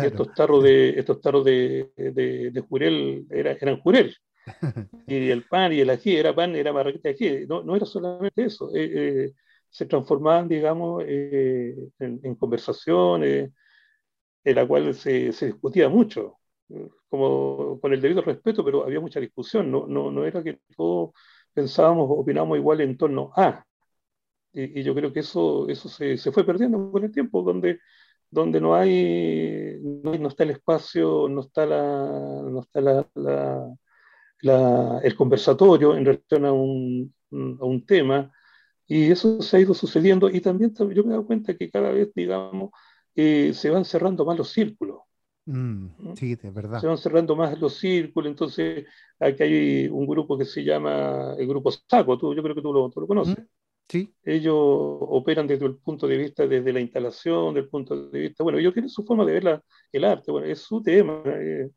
Speaker 2: Estos tarros de, estos tarros de, de, de jurel era, eran jurel. y el pan y el ají era pan, era marraqueta de ají. No, no era solamente eso. Eh, eh, se transformaban, digamos, eh, en, conversaciones en la cual se, se, discutía mucho, como con el debido respeto, pero había mucha discusión. No, no, no era que todos pensábamos, opinábamos igual en torno a y, yo creo que eso, eso se, se, fue perdiendo con el tiempo, donde, donde no, hay, no, está el espacio, no está, la, no está la, la, el conversatorio en relación a un, a un tema, y eso se ha ido sucediendo, y también yo me he dado cuenta que cada vez, digamos, eh, se van cerrando más los círculos.
Speaker 1: Mm, sí, de verdad.
Speaker 2: Se van cerrando más los círculos, entonces aquí hay un grupo que se llama el Grupo Saco, tú, yo creo que tú lo, tú lo conoces. ¿Mm? Ellos operan desde el punto de vista, desde la instalación, del punto de vista, bueno, ellos tienen su forma de ver el arte, bueno, es su tema, eh,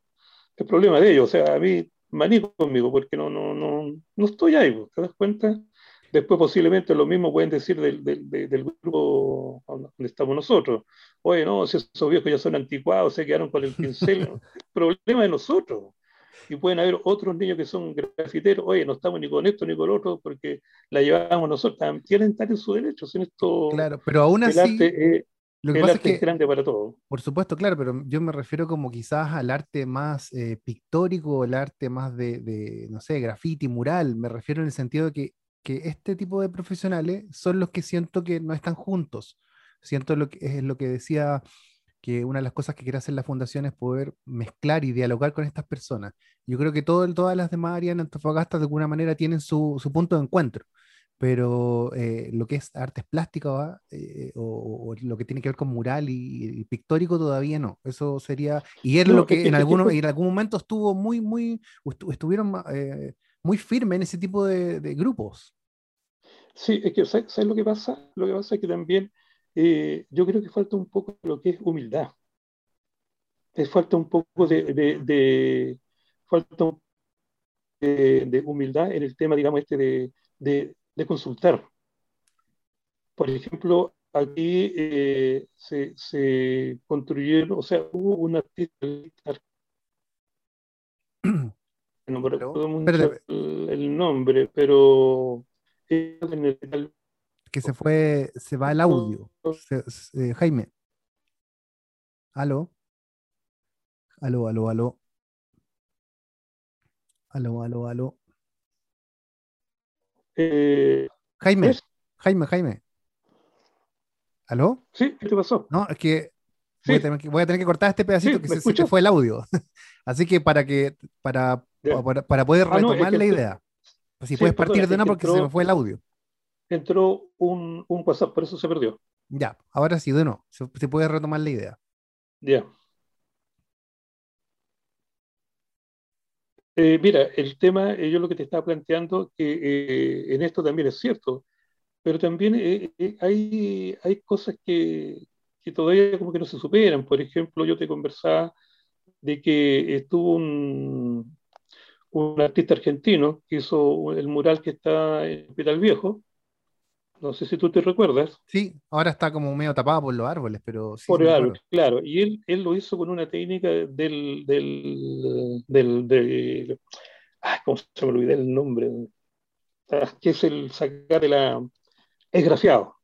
Speaker 2: el problema de ellos, o sea, a mí maní conmigo, porque no, no, no, no estoy ahí, ¿te das cuenta? Después posiblemente lo mismo pueden decir del, del, del grupo donde estamos nosotros. Oye, no, si esos viejos ya son anticuados, se quedaron con el pincel. el problema de nosotros y pueden haber otros niños que son grafiteros, oye, no estamos ni con esto ni con lo otro porque la llevamos nosotros, también tienen estar en sus derechos en esto.
Speaker 1: Claro, pero aún así...
Speaker 2: El arte, lo que pasa es, que, grande para todos.
Speaker 1: Por supuesto, claro, pero yo me refiero como quizás al arte más eh, pictórico, el arte más de, de, no sé, graffiti, mural, me refiero en el sentido de que, que este tipo de profesionales son los que siento que no están juntos. Siento lo que es lo que decía que una de las cosas que quiere hacer la fundación es poder mezclar y dialogar con estas personas. Yo creo que todo, todas las demás áreas en Antofagasta de alguna manera tienen su, su punto de encuentro, pero eh, lo que es artes plásticas eh, o, lo que tiene que ver con mural y, pictórico todavía no. Eso sería, y es lo que, en, algunos, en algún momento estuvo muy, muy, estuvieron eh, muy firmes en ese tipo de, de, grupos.
Speaker 2: Sí, es que, ¿sabes lo que pasa? Lo que pasa es que también eh, yo creo que falta un poco lo que es humildad. Es falta un poco de, de, falta de, humildad en el tema, digamos, este de, de consultar. Por ejemplo, aquí eh, se, se, construyeron, o sea, hubo un artista, no me recuerdo mucho el, el, nombre, pero en el,
Speaker 1: que se fue, se va el audio. Eh, Jaime. Aló. Aló, aló, aló. Aló, aló, aló.
Speaker 2: Eh,
Speaker 1: Jaime, Jaime, Jaime. ¿Aló?
Speaker 2: Sí, ¿qué te pasó?
Speaker 1: No, es que voy, a tener que, cortar este pedacito que se, fue el audio. Así que para que para, para, poder ah, retomar la idea. Si puedes partir de una porque se me fue el audio
Speaker 2: entró un, un, WhatsApp, por eso se perdió.
Speaker 1: Ya, ahora sí, de nuevo, se, puede retomar la idea.
Speaker 2: Ya. Eh, mira, el tema, eh, yo lo que te estaba planteando, que eh, en esto también es cierto, pero también hay, hay cosas que, que, todavía como que no se superan. Por ejemplo, yo te conversaba de que estuvo un, un artista argentino que hizo el mural que está en Hospital Viejo, no sé si tú te recuerdas.
Speaker 1: Sí, ahora está como medio tapado por los árboles, pero
Speaker 2: sí. Por el árbol, claro. Y él, él lo hizo con una técnica del. del, del, ¿Cómo se me olvidó el nombre? Ah, que es el sacar de la. Es grafiado.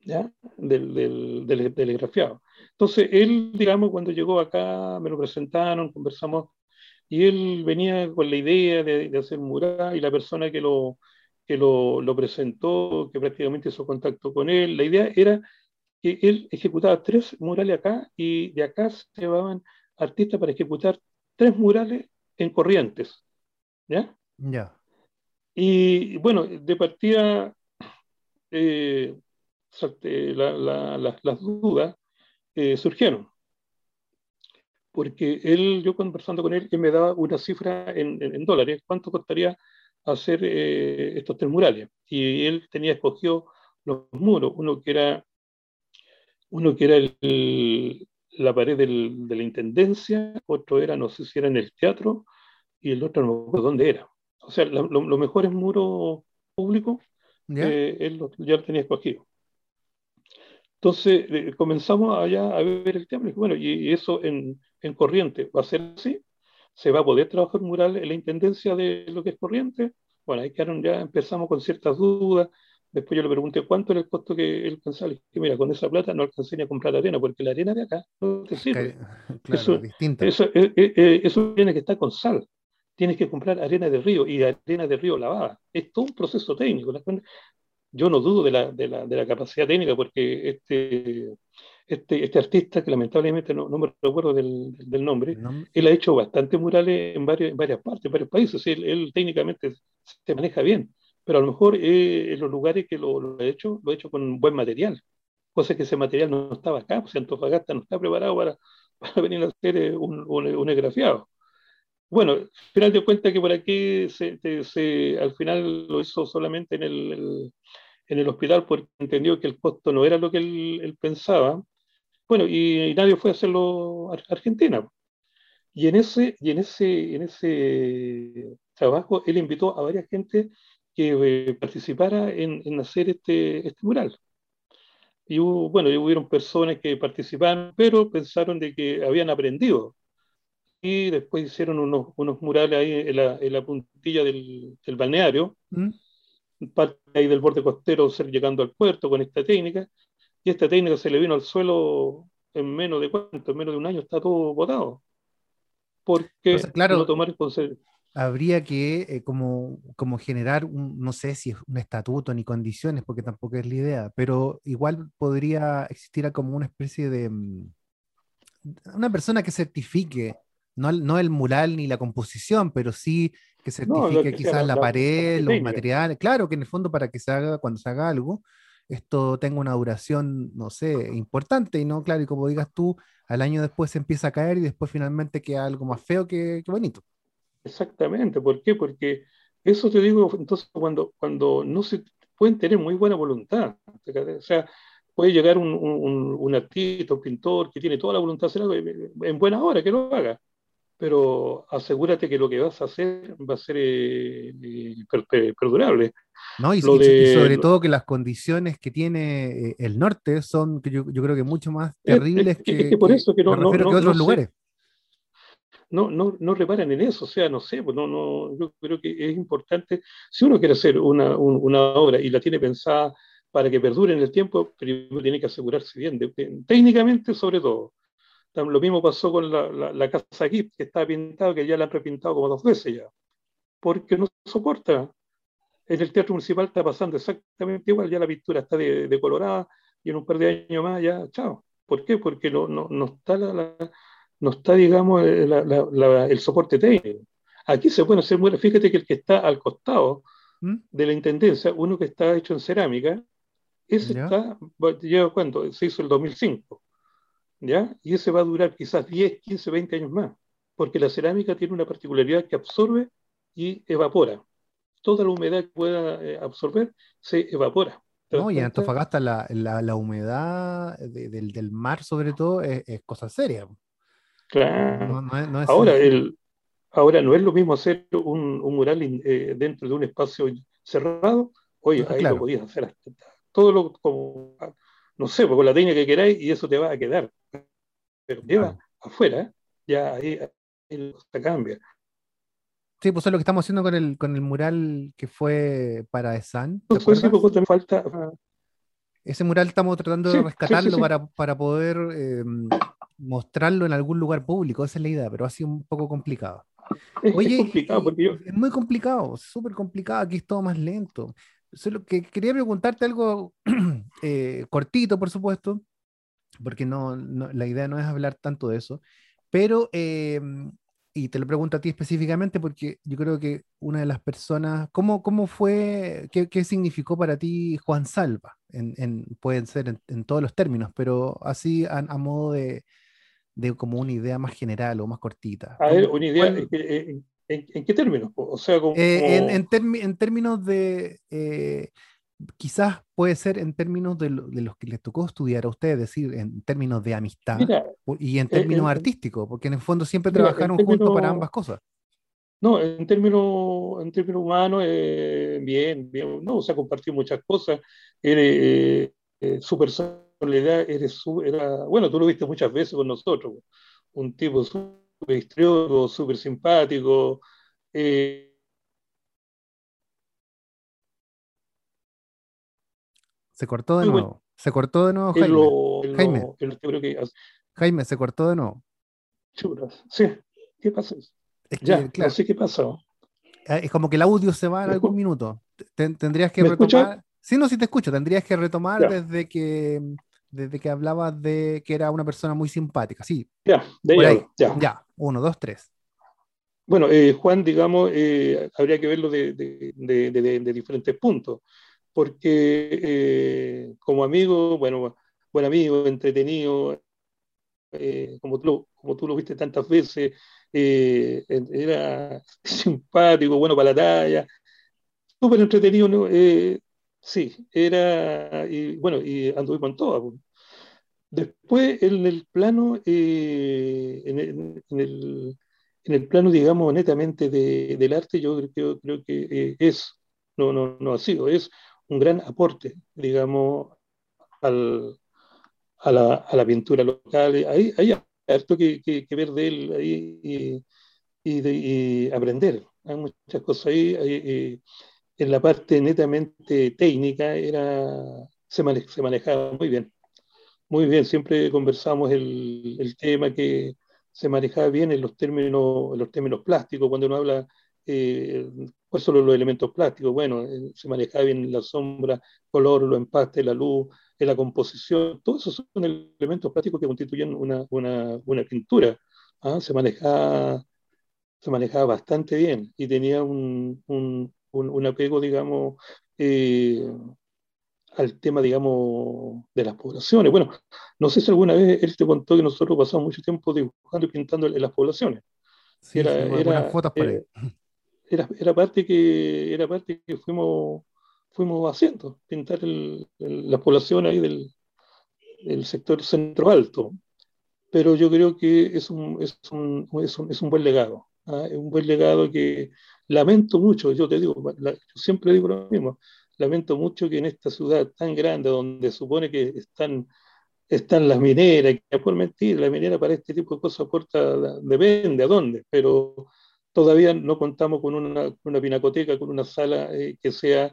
Speaker 2: ¿Ya? Del, del, del, del grafiado. Entonces, él, digamos, cuando llegó acá, me lo presentaron, conversamos, y él venía con la idea de, de hacer mural, y la persona que lo, que lo, lo, presentó, que prácticamente hizo contacto con él, la idea era que él ejecutaba tres murales acá, y de acá se llevaban artistas para ejecutar tres murales en Corrientes. ¿Ya?
Speaker 1: Ya.
Speaker 2: Y bueno, de partida, eh, la, la, la, las dudas eh, surgieron. Porque él, yo conversando con él, él me daba una cifra en, en, en dólares, cuánto costaría hacer eh, estos tres murales. Y él tenía escogido los muros, uno que era, uno que era el, la pared del, de la intendencia, otro era, no sé si era en el teatro, y el otro no me dónde era. O sea, los lo, lo mejores muros públicos. Eh, él ya lo tenía escogido. Entonces eh, comenzamos allá a ver el tema, y bueno, y eso en, en, corriente va a ser así, se va a poder trabajar mural en la intendencia de lo que es corriente. Bueno, ahí quedaron ya, empezamos con ciertas dudas, Después yo le pregunté cuánto era el costo que él pensaba. Y dije, mira, con esa plata no alcancé ni a comprar arena, porque la arena de acá no te sirve. Claro, eso, distinta. Eso, eh, eh, eso tiene que estar con sal. Tienes que comprar arena de río y arena de río lavada. Es todo un proceso técnico. Yo no dudo de la, de la, de la capacidad técnica, porque este, este, este, artista, que lamentablemente no, no me recuerdo del, del nombre, ¿No? él ha hecho bastantes murales en, varios, en varias partes, en varios países. Él, él técnicamente se maneja bien pero a lo mejor eh, en los lugares que lo, lo, he hecho, lo he hecho con buen material, cosa que ese material no estaba acá, pues Antofagasta no está preparado para, para venir a hacer eh, un, un, un esgrafiado. Bueno, al final de cuentas que por aquí se, se, al final lo hizo solamente en el, en el hospital porque entendió que el costo no era lo que él, pensaba. Bueno, y, nadie fue a hacerlo a Argentina. Y en ese, y en ese, en ese trabajo él invitó a varias gente que eh, participara en, en, hacer este, este mural. Y hubo, bueno, hubieron personas que participaron, pero pensaron de que habían aprendido. Y después hicieron unos, unos murales ahí en la, en la puntilla del, del balneario, ¿Mm? parte ahí del borde costero, llegando al puerto con esta técnica. Y esta técnica se le vino al suelo en menos de cuánto, en menos de un año está todo botado. Porque Entonces,
Speaker 1: claro,
Speaker 2: no tomar
Speaker 1: habría que eh, como, como generar, un, no sé si es un estatuto ni condiciones, porque tampoco es la idea, pero igual podría existir como una especie de... Mm, una persona que certifique, no, no el mural ni la composición, pero sí que certifique no, que quizás la, la pared, la los materiales, claro que en el fondo para que se haga, cuando se haga algo, esto tenga una duración, no sé, importante y no, claro, y como digas tú, al año después se empieza a caer y después finalmente queda algo más feo que, que bonito.
Speaker 2: Exactamente, ¿por qué? Porque eso te digo, entonces cuando, cuando no se pueden tener muy buena voluntad, o sea, puede llegar un, un, un artista, un pintor que tiene toda la voluntad de hacer algo en buena hora, que lo haga, pero asegúrate que lo que vas a hacer va a ser eh, eh perdurable.
Speaker 1: No, y, de, y, sobre todo que las condiciones que tiene eh, el norte son, yo, yo creo que mucho más terribles
Speaker 2: es, que, es que, por eso que no, no,
Speaker 1: que otros lugares
Speaker 2: no, no, no reparan en eso, o sea, no sé, pues no, no, yo creo que es importante, si uno quiere hacer una, un, una obra y la tiene pensada para que perdure en el tiempo, primero tiene que asegurarse bien, de, de, técnicamente sobre todo. Lo mismo pasó con la, la, la casa aquí, que está pintada, que ya la han repintado como dos veces ya, porque no soporta. En el Teatro Municipal está pasando exactamente igual, ya la pintura está decolorada de y en un par de años más ya, chao. ¿Por qué? Porque no, no, no está la, no está, digamos, eh, el soporte técnico. Aquí se puede hacer muy, fíjate que el que está al costado ¿Mm? de la intendencia, uno que está hecho en cerámica, ese ¿Ya? está, lleva cuánto, se hizo el 2005, ¿ya? Y ese va a durar quizás 10, 15, 20 años más, porque la cerámica tiene una particularidad que absorbe y evapora. Toda la humedad que pueda eh, absorber se evapora.
Speaker 1: No, y en Antofagasta la, la, la humedad de, del, del, mar, sobre todo, es, es cosa seria.
Speaker 2: Claro. No, no es, no es ahora, el, ahora, no es lo mismo hacer un, un mural eh, dentro de un espacio cerrado. Oye, ahí claro. lo podías hacer hasta, todo lo como, no sé, pues, con la técnica que queráis y eso te va a quedar. Pero lleva claro. afuera, ya ahí, ahí se cambia.
Speaker 1: Sí, pues es lo que estamos haciendo con el, con el mural que fue para ESAN.
Speaker 2: Entonces, poco te falta
Speaker 1: ese mural estamos tratando de rescatarlo Para, para, poder em, mostrarlo en algún lugar público, esa es la idea, pero ha sido un poco complicado.
Speaker 2: Oye, es complicado porque yo...
Speaker 1: Es muy complicado, súper complicado, aquí es todo más lento. Solo que quería preguntarte algo eh, cortito, por supuesto, porque no, la idea no es hablar tanto de eso, pero, em, y te lo pregunto a ti específicamente, porque yo creo que una de las personas, ¿cómo, cómo fue, qué, qué significó para ti Juan Salva? En, en pueden ser en, todos los términos, pero así a, modo de, de, como una idea más general o más cortita.
Speaker 2: A ver, una idea, ¿en, qué términos? O sea, como,
Speaker 1: eh, en, en, términos de... Eh, quizás puede ser en términos de, los que les tocó estudiar a ustedes, es decir, en términos de amistad y en eh, términos artísticos, porque en el fondo siempre trabajaron juntos para ambas cosas.
Speaker 2: No, en términos, en términos humanos, eh, bien, bien, no, o sea, compartió muchas cosas. Eh, su personalidad era, bueno, tú lo viste muchas veces con nosotros, un tipo súper histriónico, súper simpático.
Speaker 1: Se cortó de nuevo. Se cortó de nuevo, Jaime. Jaime. Jaime, se cortó de nuevo.
Speaker 2: Churas. Sí, ¿qué pasó? ya, no sé qué pasó.
Speaker 1: Ah, es como que el audio se va en algún minuto. tendrías que retomar. Sí, no, sí te escucho. Tendrías que retomar desde que desde que hablabas de que era una persona muy simpática. Sí.
Speaker 2: Ya, de ahí, ya.
Speaker 1: Ya, uno, dos, tres.
Speaker 2: Bueno, eh, Juan, digamos, eh, habría que verlo de, de, diferentes puntos porque eh, como amigo, bueno, buen amigo, entretenido, eh, como, tú, como tú lo viste tantas veces, era simpático, bueno para la talla, súper entretenido, sí, era, y bueno, y anduve con todas. Después, en el plano, en el, en, el, plano, digamos, netamente del arte, yo creo, que es, no, no, no ha sido, es un gran aporte, digamos, al, a, la, a, la, pintura local. Hay, hay harto que, que, ver de él ahí y, y, de, aprender. Hay muchas cosas ahí. en la parte netamente técnica era, se, se, manejaba muy bien. Muy bien, siempre conversamos el, el, tema que se manejaba bien en los términos, en los términos plásticos, cuando uno habla eh, pues solo los elementos plásticos, bueno, eh, se manejaba bien la sombra, color, los empastes, la luz, en la composición, todos esos son elementos plásticos que constituyen una, una, una pintura. ¿ah? Se, manejaba, se manejaba bastante bien y tenía un, un, un, apego, digamos, eh, al tema, digamos, de las poblaciones. Bueno, no sé si alguna vez él te contó que nosotros pasamos mucho tiempo dibujando y pintando en las poblaciones.
Speaker 1: Sí, era, era, fotos por ahí
Speaker 2: era, era, parte que, era parte que fuimos, fuimos haciendo, pintar la población ahí del, del, sector centro alto. Pero yo creo que es un, es un, es un, es un buen legado, ¿ah? es un buen legado que lamento mucho, yo te digo, yo siempre digo lo mismo, lamento mucho que en esta ciudad tan grande, donde supone que están están las mineras, que por mentir, la minera para este tipo de cosas aporta, depende a dónde, pero todavía no contamos con una, una pinacoteca, con una sala eh, que sea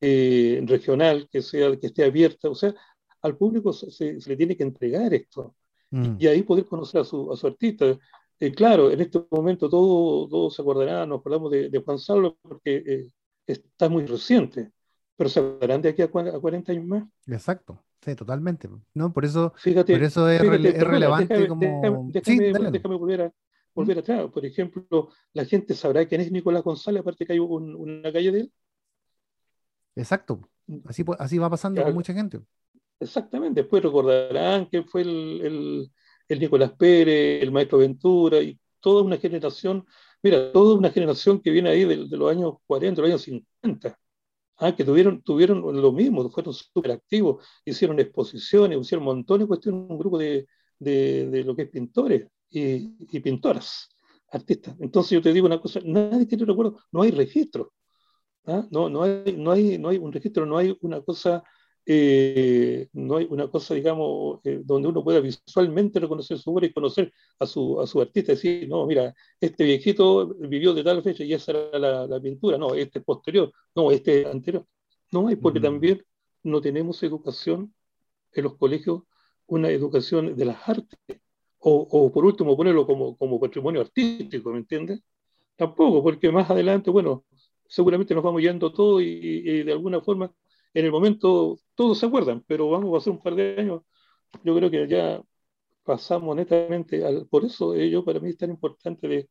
Speaker 2: eh, regional, que, sea, que esté abierta. O sea, al público se, le tiene que entregar esto mm. y ahí poder conocer a su, a su artista. Eh, claro, en este momento todos todo se acordarán, nos acordamos de, de Juan Salvo porque está muy reciente, pero se acordarán de aquí a, 40 años más.
Speaker 1: Exacto. Sí, totalmente. No, por eso, por eso es, relevante como...
Speaker 2: déjame volver a, volver atrás. Por ejemplo, la gente sabrá quién es Nicolás González, aparte que hay una calle de él.
Speaker 1: Exacto. Mm. Así, así va pasando con mucha gente.
Speaker 2: Exactamente. Después recordarán que fue el, Nicolás Pérez, el Maestro Ventura y toda una generación, mira, toda una generación que viene ahí de, los años 40, de los años 50. Ah, que tuvieron, tuvieron lo mismo, fueron súper activos, hicieron exposiciones, hicieron montones de cuestiones, un grupo de, de, lo que es pintores y, pintoras, artistas. Entonces yo te digo una cosa, nadie tiene recuerdo, no hay registro. ¿ah? No, no, hay, no, hay, no hay un registro, no hay una cosa, eh, no hay una cosa, digamos, eh, donde uno pueda visualmente reconocer su obra y conocer a su, a su artista, decir, no, mira, este viejito vivió de tal fecha y esa era la, la pintura, no, este posterior, no, este anterior. No hay, porque también no tenemos educación en los colegios, una educación de las artes, o, o por último ponerlo como, como patrimonio artístico, ¿me entiendes? Tampoco, porque más adelante, bueno, seguramente nos vamos yendo todo y, y, de alguna forma, en el momento, todos se acuerdan, pero vamos a pasar un par de años, yo creo que ya pasamos netamente, al, por eso ello para mí es tan importante de,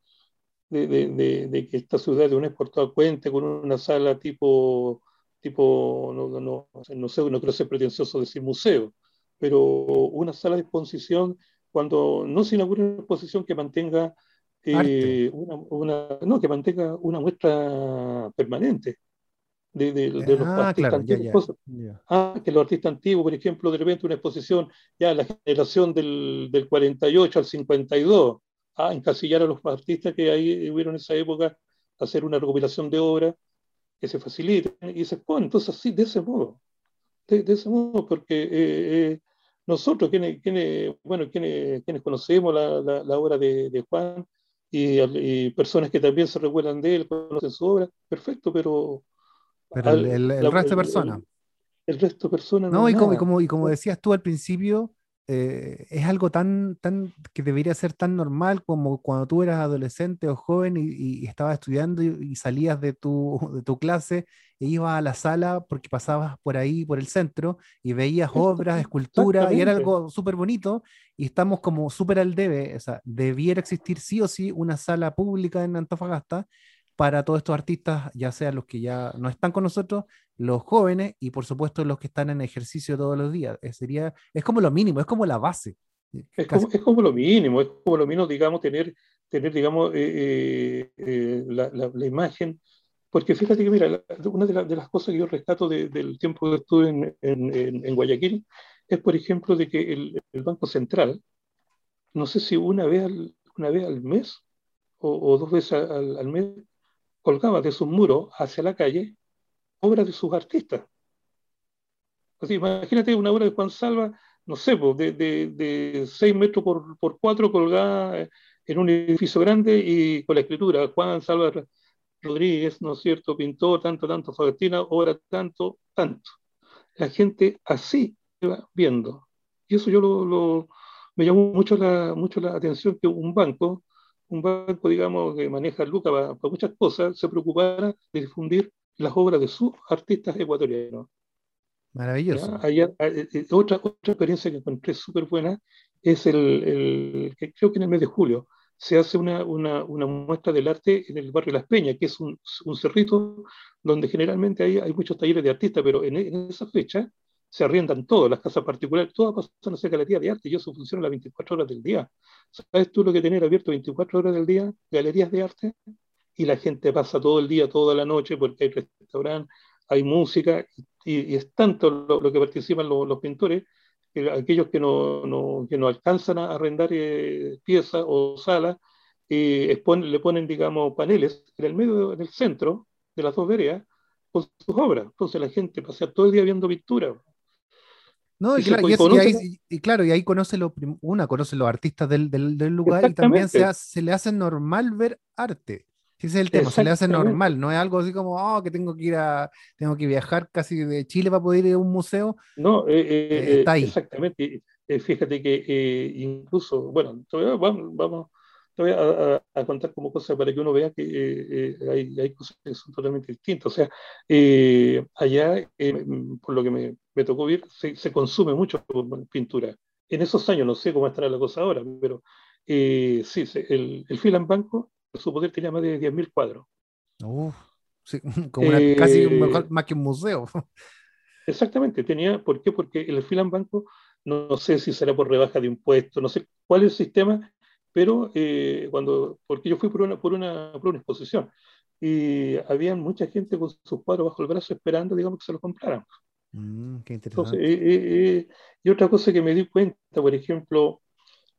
Speaker 2: de, de, de, que esta ciudad de un exportador cuente con una sala tipo, tipo no, no, no, sé, no quiero ser pretencioso decir museo, pero una sala de exposición, cuando no se inaugura una exposición que mantenga eh, una, una, no, que mantenga una muestra permanente de, de, de los ah, artistas claro, antiguos. Ya, ya. Ah, que los artistas antiguos, por ejemplo, de repente una exposición, ya la generación del, del 48 al 52, a encasillar a los artistas que ahí hubieron en esa época, hacer una recopilación de obras que se faciliten y se exponen. Entonces, así, de ese modo, de, de ese modo, porque eh, eh, nosotros, quienes, quienes, bueno, quienes, quienes conocemos la, la, la obra de, de Juan y, y, personas que también se recuerdan de él, conocen su obra, perfecto, pero...
Speaker 1: Pero el, el, el resto de personas.
Speaker 2: El, resto de personas.
Speaker 1: No, no y, como, y, como, y como decías tú al principio, eh, es algo tan, tan que debería ser tan normal como cuando tú eras adolescente o joven y, y estabas estudiando y, y, salías de tu, de tu clase e ibas a la sala porque pasabas por ahí, por el centro, y veías obras, esculturas, y era algo súper bonito, y estamos como súper al debe, o sea, debiera existir sí o sí una sala pública en Antofagasta para todos estos artistas, ya sean los que ya no están con nosotros, los jóvenes y por supuesto los que están en ejercicio todos los días. Es, sería, es como lo mínimo, es como la base.
Speaker 2: Es como, es como, lo mínimo, es como lo mínimo, digamos, tener, tener digamos, eh, eh, eh, la, la, la, imagen. Porque fíjate que, mira, una de, la, de las cosas que yo rescato de, del tiempo que estuve en, en, en, Guayaquil es, por ejemplo, de que el, el, Banco Central, no sé si una vez al, una vez al mes o, o dos veces al, al mes, colgaba de sus muros hacia la calle obras de sus artistas. Así, imagínate una obra de Juan Salva, no sé, de, de, de 6 metros por, por 4 colgada en un edificio grande y con la escritura, Juan Salva Rodríguez, ¿no es cierto?, pintor, tanto, tanto, Faustina, obra tanto, tanto. La gente así va viendo. Y eso yo lo, lo, me llamó mucho la, mucho la atención que un banco un banco, digamos, que maneja Luca para, para, muchas cosas, se preocupara de difundir las obras de sus artistas ecuatorianos.
Speaker 1: Maravilloso.
Speaker 2: Allá, eh, eh, otra, otra experiencia que encontré súper buena es el, el, que creo que en el mes de julio se hace una, una, una, muestra del arte en el barrio Las Peñas, que es un, un cerrito donde generalmente hay, hay muchos talleres de artistas, pero en, en esa fecha se arriendan todas las casas particulares, todas pasan a ser galerías de arte y eso funciona las 24 horas del día. ¿Sabes tú lo que tener abierto 24 horas del día? Galerías de arte y la gente pasa todo el día, toda la noche, porque hay restaurantes, hay música y, es tanto lo, que participan los, pintores, que aquellos que no, que no alcanzan a arrendar eh, piezas o salas, eh, le ponen, digamos, paneles en el medio, en el centro de las dos veredas con sus obras. Entonces la gente pasa todo el día viendo pintura.
Speaker 1: No, y, claro, y, eso, y, ahí, y, claro, y ahí conoce lo, una conoce los artistas del, del, del lugar y también se, hace, se, le hace normal ver arte. Ese es el tema, se le hace normal, no es algo así como, oh, que tengo que ir a, tengo que viajar casi de Chile para poder ir a un museo.
Speaker 2: No, eh, eh, eh está ahí. Exactamente. fíjate que incluso, bueno, vamos, vamos te voy a, a, a, contar como cosas para que uno vea que eh, eh, hay, hay, cosas que son totalmente distintas. O sea, eh, allá, por lo que me, me tocó ver, se, se, consume mucho pintura. En esos años, no sé cómo estará la cosa ahora, pero sí, el, el fil en banco, su poder tenía más de 10.000 cuadros.
Speaker 1: Uf, sí, como una, casi mejor, más que un museo.
Speaker 2: Exactamente, tenía, ¿por qué? Porque el fil en banco, no, no sé si será por rebaja de impuestos, no sé cuál es el sistema, pero eh, cuando, porque yo fui por una, por, una, por una exposición y había mucha gente con sus cuadros bajo el brazo esperando, digamos, que se los compraran.
Speaker 1: Mm, qué interesante.
Speaker 2: Entonces, eh, eh, y otra cosa que me di cuenta, por ejemplo,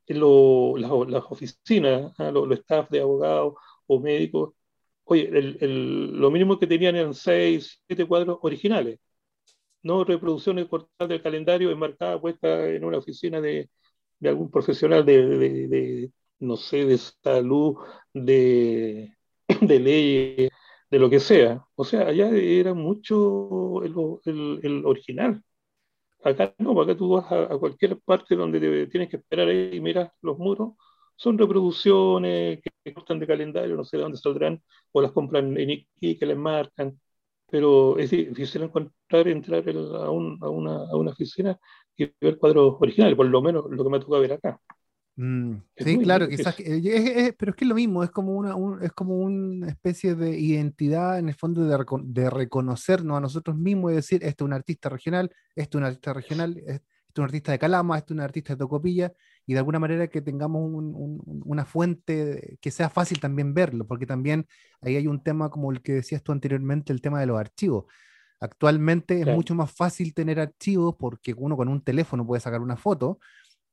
Speaker 2: en lo, las, las, oficinas, ¿eh? los, los staff de abogados o médicos, oye, el, el, lo mínimo que tenían eran seis, siete cuadros originales, no reproducciones cortadas del calendario enmarcadas, puestas en una oficina de, de algún profesional de, de, no sé, de salud, de, de ley, de lo que sea. O sea, allá era mucho el, el, el original. Acá no, acá tú vas a, cualquier parte donde tienes que esperar ahí y miras los muros, son reproducciones que cortan de calendario, no sé de dónde saldrán, o las compran en Iki, que les marcan, pero es difícil encontrar, entrar a, una, a, una, oficina y ver cuadros originales, por lo menos lo que me toca ver acá.
Speaker 1: Mm, sí, claro, quizás, pero es que es lo mismo, es como una, es como una especie de identidad en el fondo de, de, reconocernos a nosotros mismos y decir, este es un artista regional, este es un artista regional, este es un artista de Calama, este es un artista de Tocopilla, y de alguna manera que tengamos una fuente que sea fácil también verlo, porque también ahí hay un tema como el que decías tú anteriormente, el tema de los archivos. Actualmente es mucho más fácil tener archivos porque uno con un teléfono puede sacar una foto,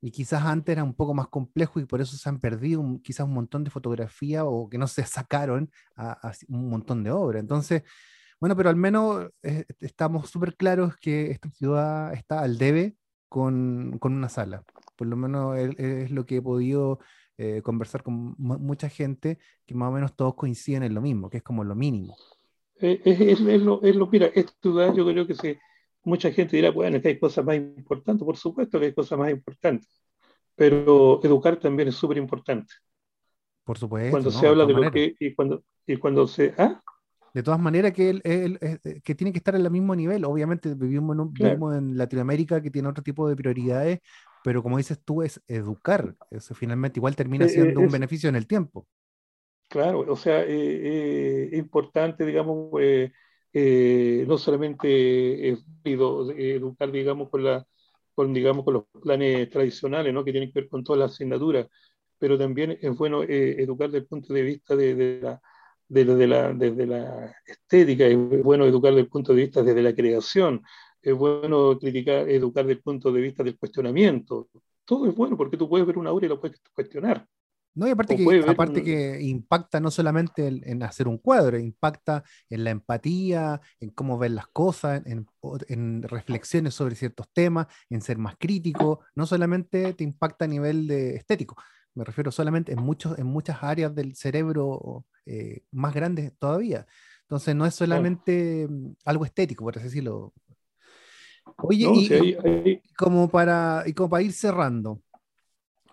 Speaker 1: y quizás antes era un poco más complejo y por eso se han perdido quizás un montón de fotografías o que no se sacaron a, un montón de obras. Entonces, bueno, pero al menos eh, estamos súper claros que esta ciudad está al debe con, con una sala. Por lo menos es, lo que he podido eh, conversar con mucha gente que más o menos todos coinciden en lo mismo, que es como lo mínimo.
Speaker 2: Eh, es, lo, es, lo, mira, esta ciudad yo creo que se mucha gente dirá, bueno, que hay cosas más importantes, por supuesto que hay cosas más importantes, pero educar también es súper importante.
Speaker 1: Por supuesto.
Speaker 2: Cuando se habla de, lo que, y cuando, y cuando se... ¿ah?
Speaker 1: De todas maneras, que, él, eh, que tiene que estar en el mismo nivel. Obviamente vivimos en, vivimos en Latinoamérica que tiene otro tipo de prioridades, pero como dices tú, es educar. Eso finalmente igual termina eh, siendo un beneficio en el tiempo.
Speaker 2: Claro, o sea, eh, es importante, digamos, eh, no solamente es educar, digamos, con, la, con, digamos, con los planes tradicionales, ¿no? que tienen que ver con todas las asignaturas, pero también es bueno eh, educar desde el punto de vista de, la, desde, la, desde la estética, es bueno educar desde el punto de vista desde la creación, es bueno criticar, educar desde el punto de vista del cuestionamiento. Todo es bueno porque tú puedes ver una obra y la puedes cuestionar.
Speaker 1: No, y aparte, que, aparte que impacta no solamente en, hacer un cuadro, impacta en la empatía, en cómo ver las cosas, en, reflexiones sobre ciertos temas, en ser más crítico, no solamente te impacta a nivel de estético, me refiero solamente en, muchos, en muchas áreas del cerebro eh, más grandes todavía. Entonces no es solamente mm, algo estético, por así decirlo. Oye, y, Como para, y como para ir cerrando,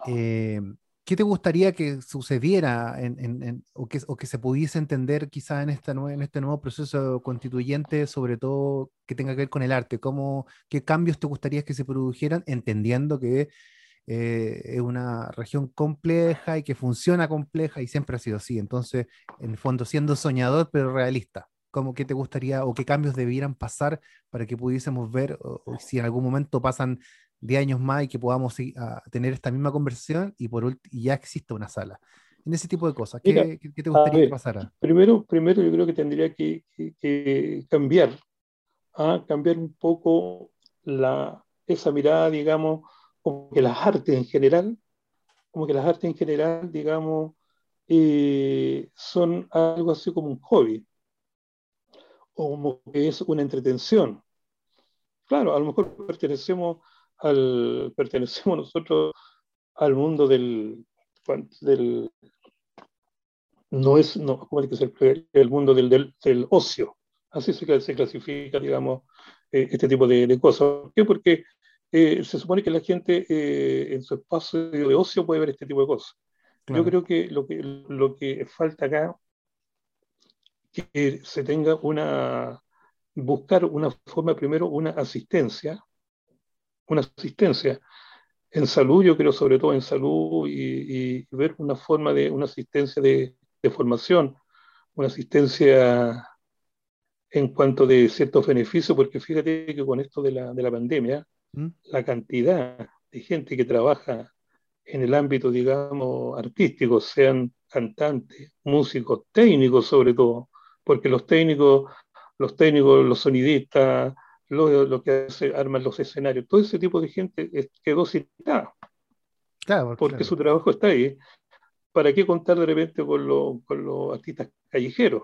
Speaker 1: eh, ¿qué te gustaría que sucediera o, que, o, que, se pudiese entender quizá en, en este nuevo proceso constituyente, sobre todo que tenga que ver con el arte? ¿Cómo, ¿Qué cambios te gustaría que se produjeran entendiendo que eh, es una región compleja y que funciona compleja y siempre ha sido así? Entonces, en el fondo, siendo soñador pero realista. ¿Cómo que te gustaría o qué cambios debieran pasar para que pudiésemos ver o si en algún momento pasan 10 años más y que podamos tener esta misma conversación y, por y ya existe una sala. En ese tipo de cosas, ¿qué, te gustaría que pasara?
Speaker 2: Primero, primero yo creo que tendría que, cambiar, ¿ah? cambiar un poco la, esa mirada, digamos, como que las artes en general, como que las artes en general, digamos, eh, son algo así como un hobby, o como que es una entretención. Claro, a lo mejor pertenecemos al, pertenecemos nosotros al mundo del, del no es, no, ¿cómo que ser? El mundo del, del, del, ocio. Así se, se clasifica, digamos, eh, este tipo de, de, cosas. ¿Por qué? Porque eh, se supone que la gente eh, en su espacio de ocio puede ver este tipo de cosas. Yo creo que lo, que lo que falta acá que se tenga una, buscar una forma, primero, una asistencia una asistencia. En salud, yo creo sobre todo en salud y, ver una forma de una asistencia de, formación, una asistencia en cuanto de ciertos beneficios, porque fíjate que con esto de la, de la pandemia, ¿Mm? la cantidad de gente que trabaja en el ámbito, digamos, artístico, sean cantantes, músicos, técnicos sobre todo, porque los técnicos, los técnicos, los sonidistas, lo, lo que hace, arman los escenarios. Todo ese tipo de gente quedó citada. Claro, porque su trabajo está ahí. ¿Para qué contar de repente con, con los artistas callejeros?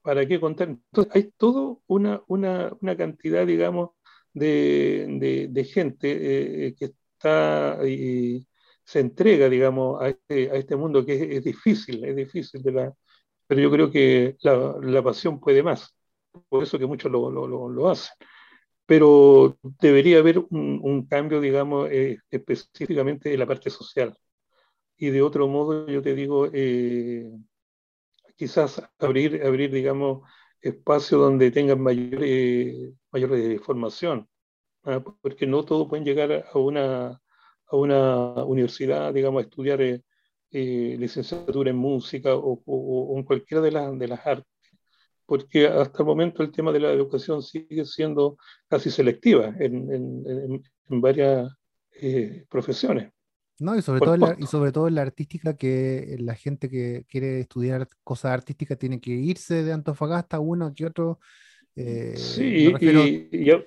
Speaker 2: ¿Para qué contar? Entonces, hay toda una, una, una, cantidad, digamos, de, de, gente eh, que está y se entrega, digamos, a este, a este mundo que es, es, difícil, es difícil, de la, pero yo creo que la, la pasión puede más por eso que muchos lo, lo, lo, hacen. pero debería haber un, cambio, digamos, eh, específicamente en la parte social. Y de otro modo, yo te digo, eh, quizás abrir, abrir, digamos, espacios donde tengan mayor, mayor formación, ¿ah? porque no todos pueden llegar a una, a una universidad, digamos, a estudiar eh, licenciatura en música o, o, en cualquiera de, las de las artes, porque hasta el momento el tema de la educación sigue siendo casi selectiva en, en, en varias eh, profesiones.
Speaker 1: No, y sobre, todo la, y sobre todo en la artística, que la gente que quiere estudiar cosas artísticas tiene que irse de Antofagasta, uno que otro.
Speaker 2: Eh, sí, y, yo,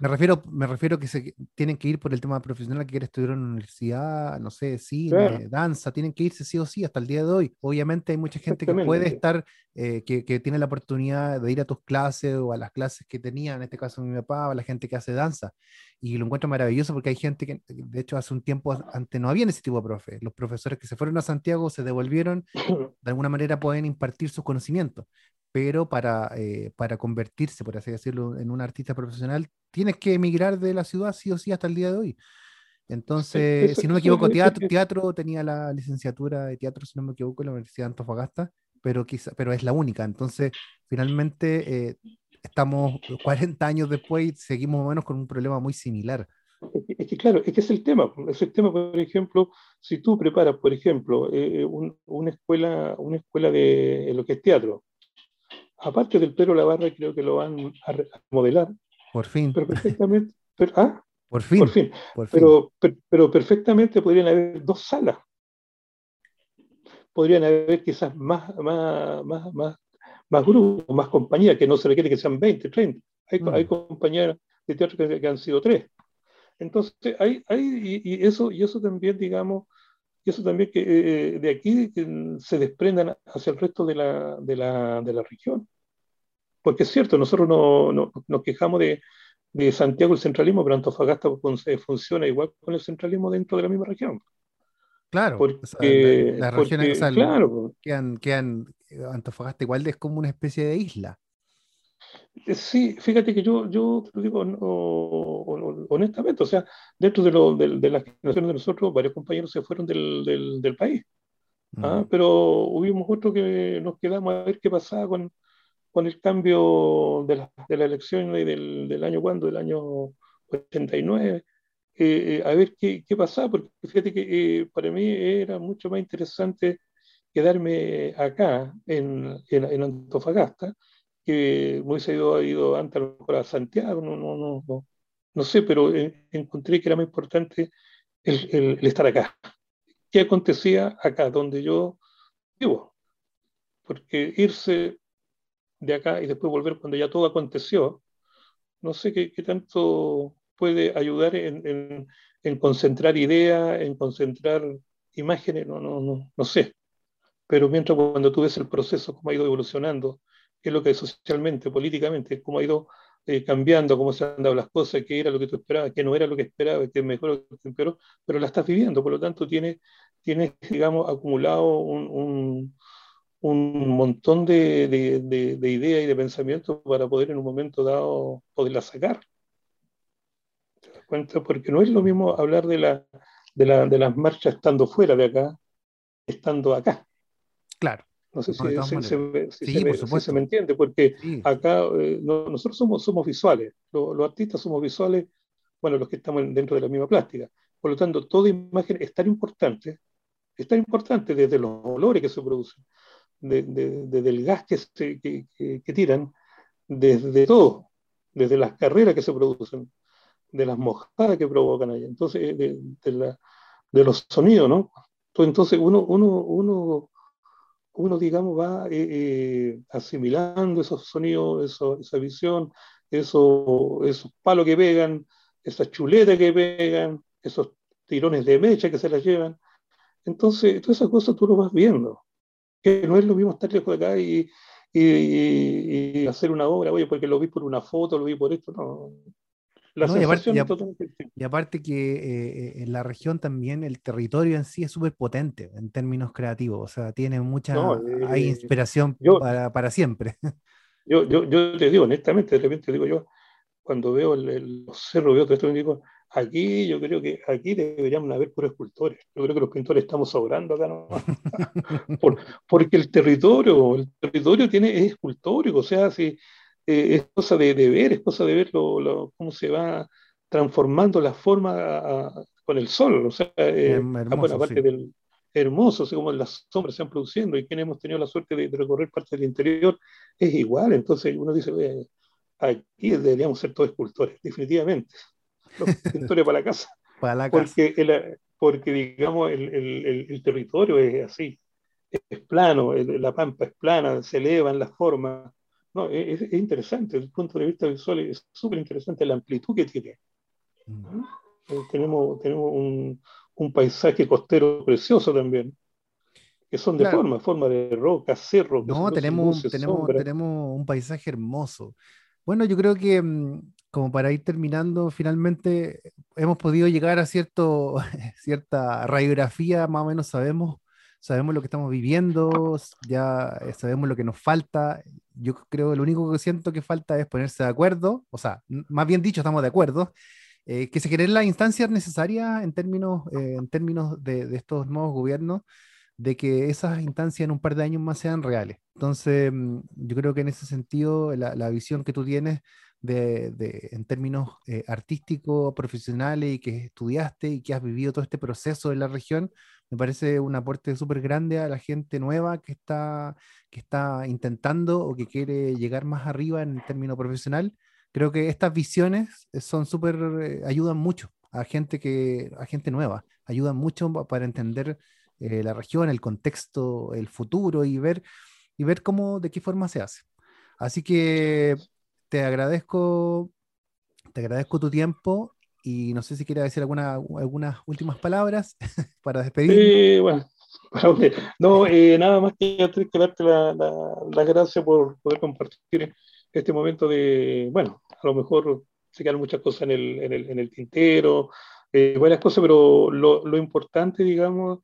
Speaker 1: me refiero, me refiero que se tienen que ir por el tema profesional que quiere estudiar en una universidad, no sé, cine, danza, tienen que irse sí o sí hasta el día de hoy. Obviamente hay mucha gente que puede estar, eh, que, que, tiene la oportunidad de ir a tus clases o a las clases que tenía, en este caso mi papá, o la gente que hace danza. Y lo encuentro maravilloso porque hay gente que, de hecho, hace un tiempo antes no había ese tipo de profe. Los profesores que se fueron a Santiago se devolvieron, de alguna manera pueden impartir sus conocimientos pero para, eh, para convertirse, por así decirlo, en un artista profesional, tienes que emigrar de la ciudad sí o sí hasta el día de hoy. Entonces, si no me equivoco, teatro, teatro tenía la licenciatura de teatro, si no me equivoco, en la Universidad de Antofagasta, pero, quizá, pero es la única. Entonces, finalmente, eh, estamos 40 años después y seguimos más o menos con un problema muy similar.
Speaker 2: Es que, claro, es que es el tema. Es el tema, por ejemplo, si tú preparas, por ejemplo, eh, una, escuela, una escuela de lo que es teatro, aparte del Pedro Lavarra, creo que lo van a modelar.
Speaker 1: Por fin.
Speaker 2: Pero perfectamente. ¿ah?
Speaker 1: Por fin.
Speaker 2: Por fin. Pero, pero, perfectamente podrían haber dos salas. Podrían haber quizás más, más, más, más, más grupos, más compañías, que no se requiere que sean 20, 30. Hay, mm. hay compañías de teatro que, han sido tres. Entonces, hay, hay y, eso, y eso también, digamos, y eso también que eh, de aquí se desprendan hacia el resto de la, de la, de la región. Porque es cierto, nosotros no, no, nos quejamos de, de, Santiago el centralismo, pero Antofagasta funciona igual con el centralismo dentro de la misma región.
Speaker 1: Claro, porque, las regiones claro, quedan, quedan, Antofagasta igual es como una especie de isla.
Speaker 2: Eh, sí, fíjate que yo, yo te lo digo honestamente, o sea, dentro de, lo, de, de, las generaciones de nosotros, varios compañeros se fueron del, del, del país, ¿ah? mm. pero hubimos otros que nos quedamos a ver qué pasaba con, con el cambio de la, de la elección del, del año cuando, del año 89, eh, eh, a ver qué, qué, pasaba, porque fíjate que eh, para mí era mucho más interesante quedarme acá en, en, en Antofagasta, que Moisés ha ido antes a, Santiago, no, no, no, no, no sé, pero encontré que era más importante el, el, estar acá. ¿Qué acontecía acá, donde yo vivo? Porque irse de acá y después volver cuando ya todo aconteció, no sé qué, qué tanto puede ayudar en, en, en, concentrar ideas, en concentrar imágenes, no, no, no, no sé. Pero mientras cuando tú ves el proceso, cómo ha ido evolucionando, qué es lo que socialmente, políticamente, cómo ha ido eh, cambiando, cómo se han dado las cosas, qué era lo que tú esperabas, qué no era lo que esperabas, qué mejor qué empeoró, pero la estás viviendo, por lo tanto tienes, tienes digamos, acumulado un, un, un montón de, de, de, ideas y de pensamientos para poder en un momento dado poderlas sacar. ¿Te das cuenta? Porque no es lo mismo hablar de, la, de, la, de las marchas estando fuera de acá, estando acá.
Speaker 1: Claro.
Speaker 2: No sé si, se, me, entiende, porque acá eh, nosotros somos, somos visuales, los, artistas somos visuales, bueno, los que estamos dentro de la misma plástica. Por lo tanto, toda imagen es tan importante, es tan importante desde los olores que se producen, desde el gas que, se, que, que, tiran, desde todo, desde las carreras que se producen, de las mojadas que provocan allá, entonces, de, de, la, de los sonidos, ¿no? Entonces, uno, uno, uno uno, digamos, va eh, eh, asimilando esos sonidos, esa visión, esos, esos palos que pegan, esas chuletas que pegan, esos tirones de mecha que se las llevan. Entonces, todas esas cosas tú lo vas viendo. Que no es lo mismo estar lejos de acá y, y, y, hacer una obra, oye, porque lo vi por una foto, lo vi por esto, no
Speaker 1: y, aparte, que eh, eh, en la región también el territorio en sí es súper potente en términos creativos, o sea, tiene mucha, hay eh, inspiración para, para, siempre.
Speaker 2: Yo, yo, yo te digo, honestamente, de repente digo yo, cuando veo el, los cerros, veo todo esto, digo, aquí yo creo que aquí deberíamos haber puros escultores. Yo creo que los pintores estamos sobrando acá, ¿no? porque el territorio, el territorio tiene, es escultórico, o sea, si, eh, es cosa de, ver, es cosa de ver lo, cómo se va transformando la forma con el sol, o sea, eh, aparte del hermoso, así como las sombras se han produciendo y quienes hemos tenido la suerte de, recorrer parte del interior, es igual, entonces uno dice, aquí deberíamos ser todos escultores, definitivamente, los pintores para la casa.
Speaker 1: Para la
Speaker 2: porque, porque digamos, el, territorio es así, es plano, la pampa es plana, se elevan las formas. No, es, interesante, desde el punto de vista visual es súper interesante la amplitud que tiene. Eh, tenemos, tenemos un, un, paisaje costero precioso también, que son de forma, forma de roca, cerro.
Speaker 1: No, tenemos, tenemos, tenemos un paisaje hermoso. Bueno, yo creo que mm, como para ir terminando, finalmente hemos podido llegar a cierto, cierta radiografía, más o menos sabemos, sabemos lo que estamos viviendo, ya eh, sabemos lo que nos falta. Yo creo que lo único que siento que falta es ponerse de acuerdo, o sea, más bien dicho, estamos de acuerdo, eh, que se generen las instancias necesarias en términos, eh, en términos de, de, estos nuevos gobiernos, de que esas instancias en un par de años más sean reales. Entonces, mm, yo creo que en ese sentido, la, la visión que tú tienes de, de en términos eh, artísticos, profesionales y que estudiaste y que has vivido todo este proceso en la región, me parece un aporte súper grande a la gente nueva que está, que está intentando o que quiere llegar más arriba en el término profesional creo que estas visiones eh, son súper, eh, ayudan mucho a gente, que, a gente nueva, ayudan mucho para entender eh, la región, el contexto, el futuro y ver, y ver cómo, de qué forma se hace. Así que te agradezco, te agradezco tu tiempo y no sé si quieres decir alguna, algunas últimas palabras para despedir.
Speaker 2: Sí, bueno, no, nada más que, que darte las la, la gracias por poder compartir este momento de, bueno, a lo mejor se quedan muchas cosas en el, en el, en el tintero, eh, varias cosas, pero lo, lo, importante, digamos,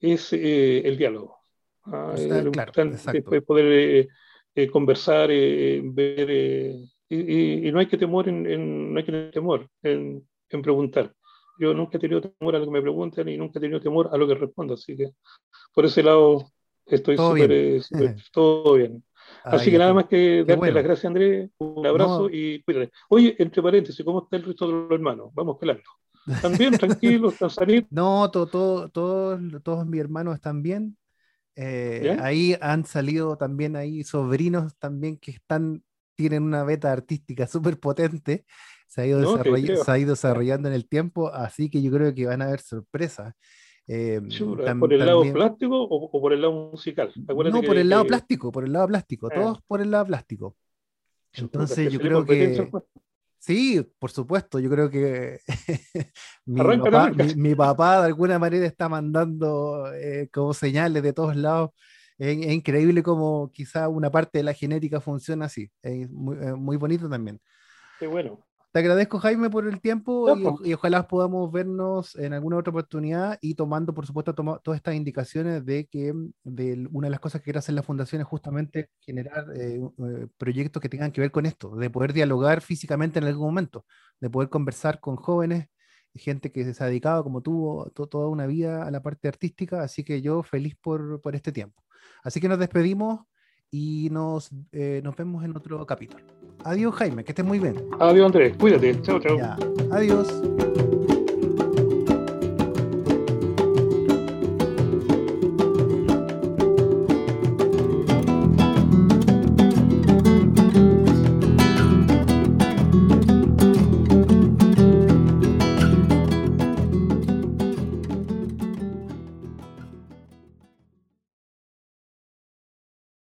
Speaker 2: es eh, el diálogo. ¿ah? lo importante es poder eh, eh, conversar, ver, y, y, no hay que temor en, no hay que tener temor en, en, preguntar. Yo nunca he tenido temor a lo que me preguntan y nunca he tenido temor a lo que respondo, así que por ese lado estoy súper, todo bien. Así que nada más que darte las gracias, Andrés. Un abrazo y cuídate. Oye, entre paréntesis, ¿cómo está el resto de los hermanos? Vamos pelando. ¿Están bien? ¿Tranquilos? ¿Están saliendo?
Speaker 1: No, todo, todo, todos, todos mis hermanos están bien. Eh, ahí han salido también ahí sobrinos también que están, tienen una beta artística súper potente. Se ha, ido se ha ido desarrollando en el tiempo, así que yo creo que van a haber sorpresas.
Speaker 2: Eh, ¿Por el lado plástico o, por el lado musical?
Speaker 1: no, por el lado plástico, por el lado plástico, ah. todos por el lado plástico. Entonces yo creo que... Sí, por supuesto, yo creo que mi, papá, de alguna manera está mandando eh, como señales de todos lados. Es, increíble como quizá una parte de la genética funciona así. Es muy, muy bonito también.
Speaker 2: Qué bueno.
Speaker 1: Te agradezco, Jaime, por el tiempo y, ojalá podamos vernos en alguna otra oportunidad y tomando, por supuesto, todas estas indicaciones de que de una de las cosas que quiere hacer la fundación es justamente generar eh, eh, proyectos que tengan que ver con esto, de poder dialogar físicamente en algún momento, de poder conversar con jóvenes, gente que se ha dedicado, como tú, toda una vida a la parte artística, así que yo feliz por, por este tiempo. Así que nos despedimos y nos, eh, nos vemos en otro capítulo. Adiós, Jaime, que estés muy bien.
Speaker 2: Adiós, Andrés. Cuídate. Chao, chao.
Speaker 1: Adiós.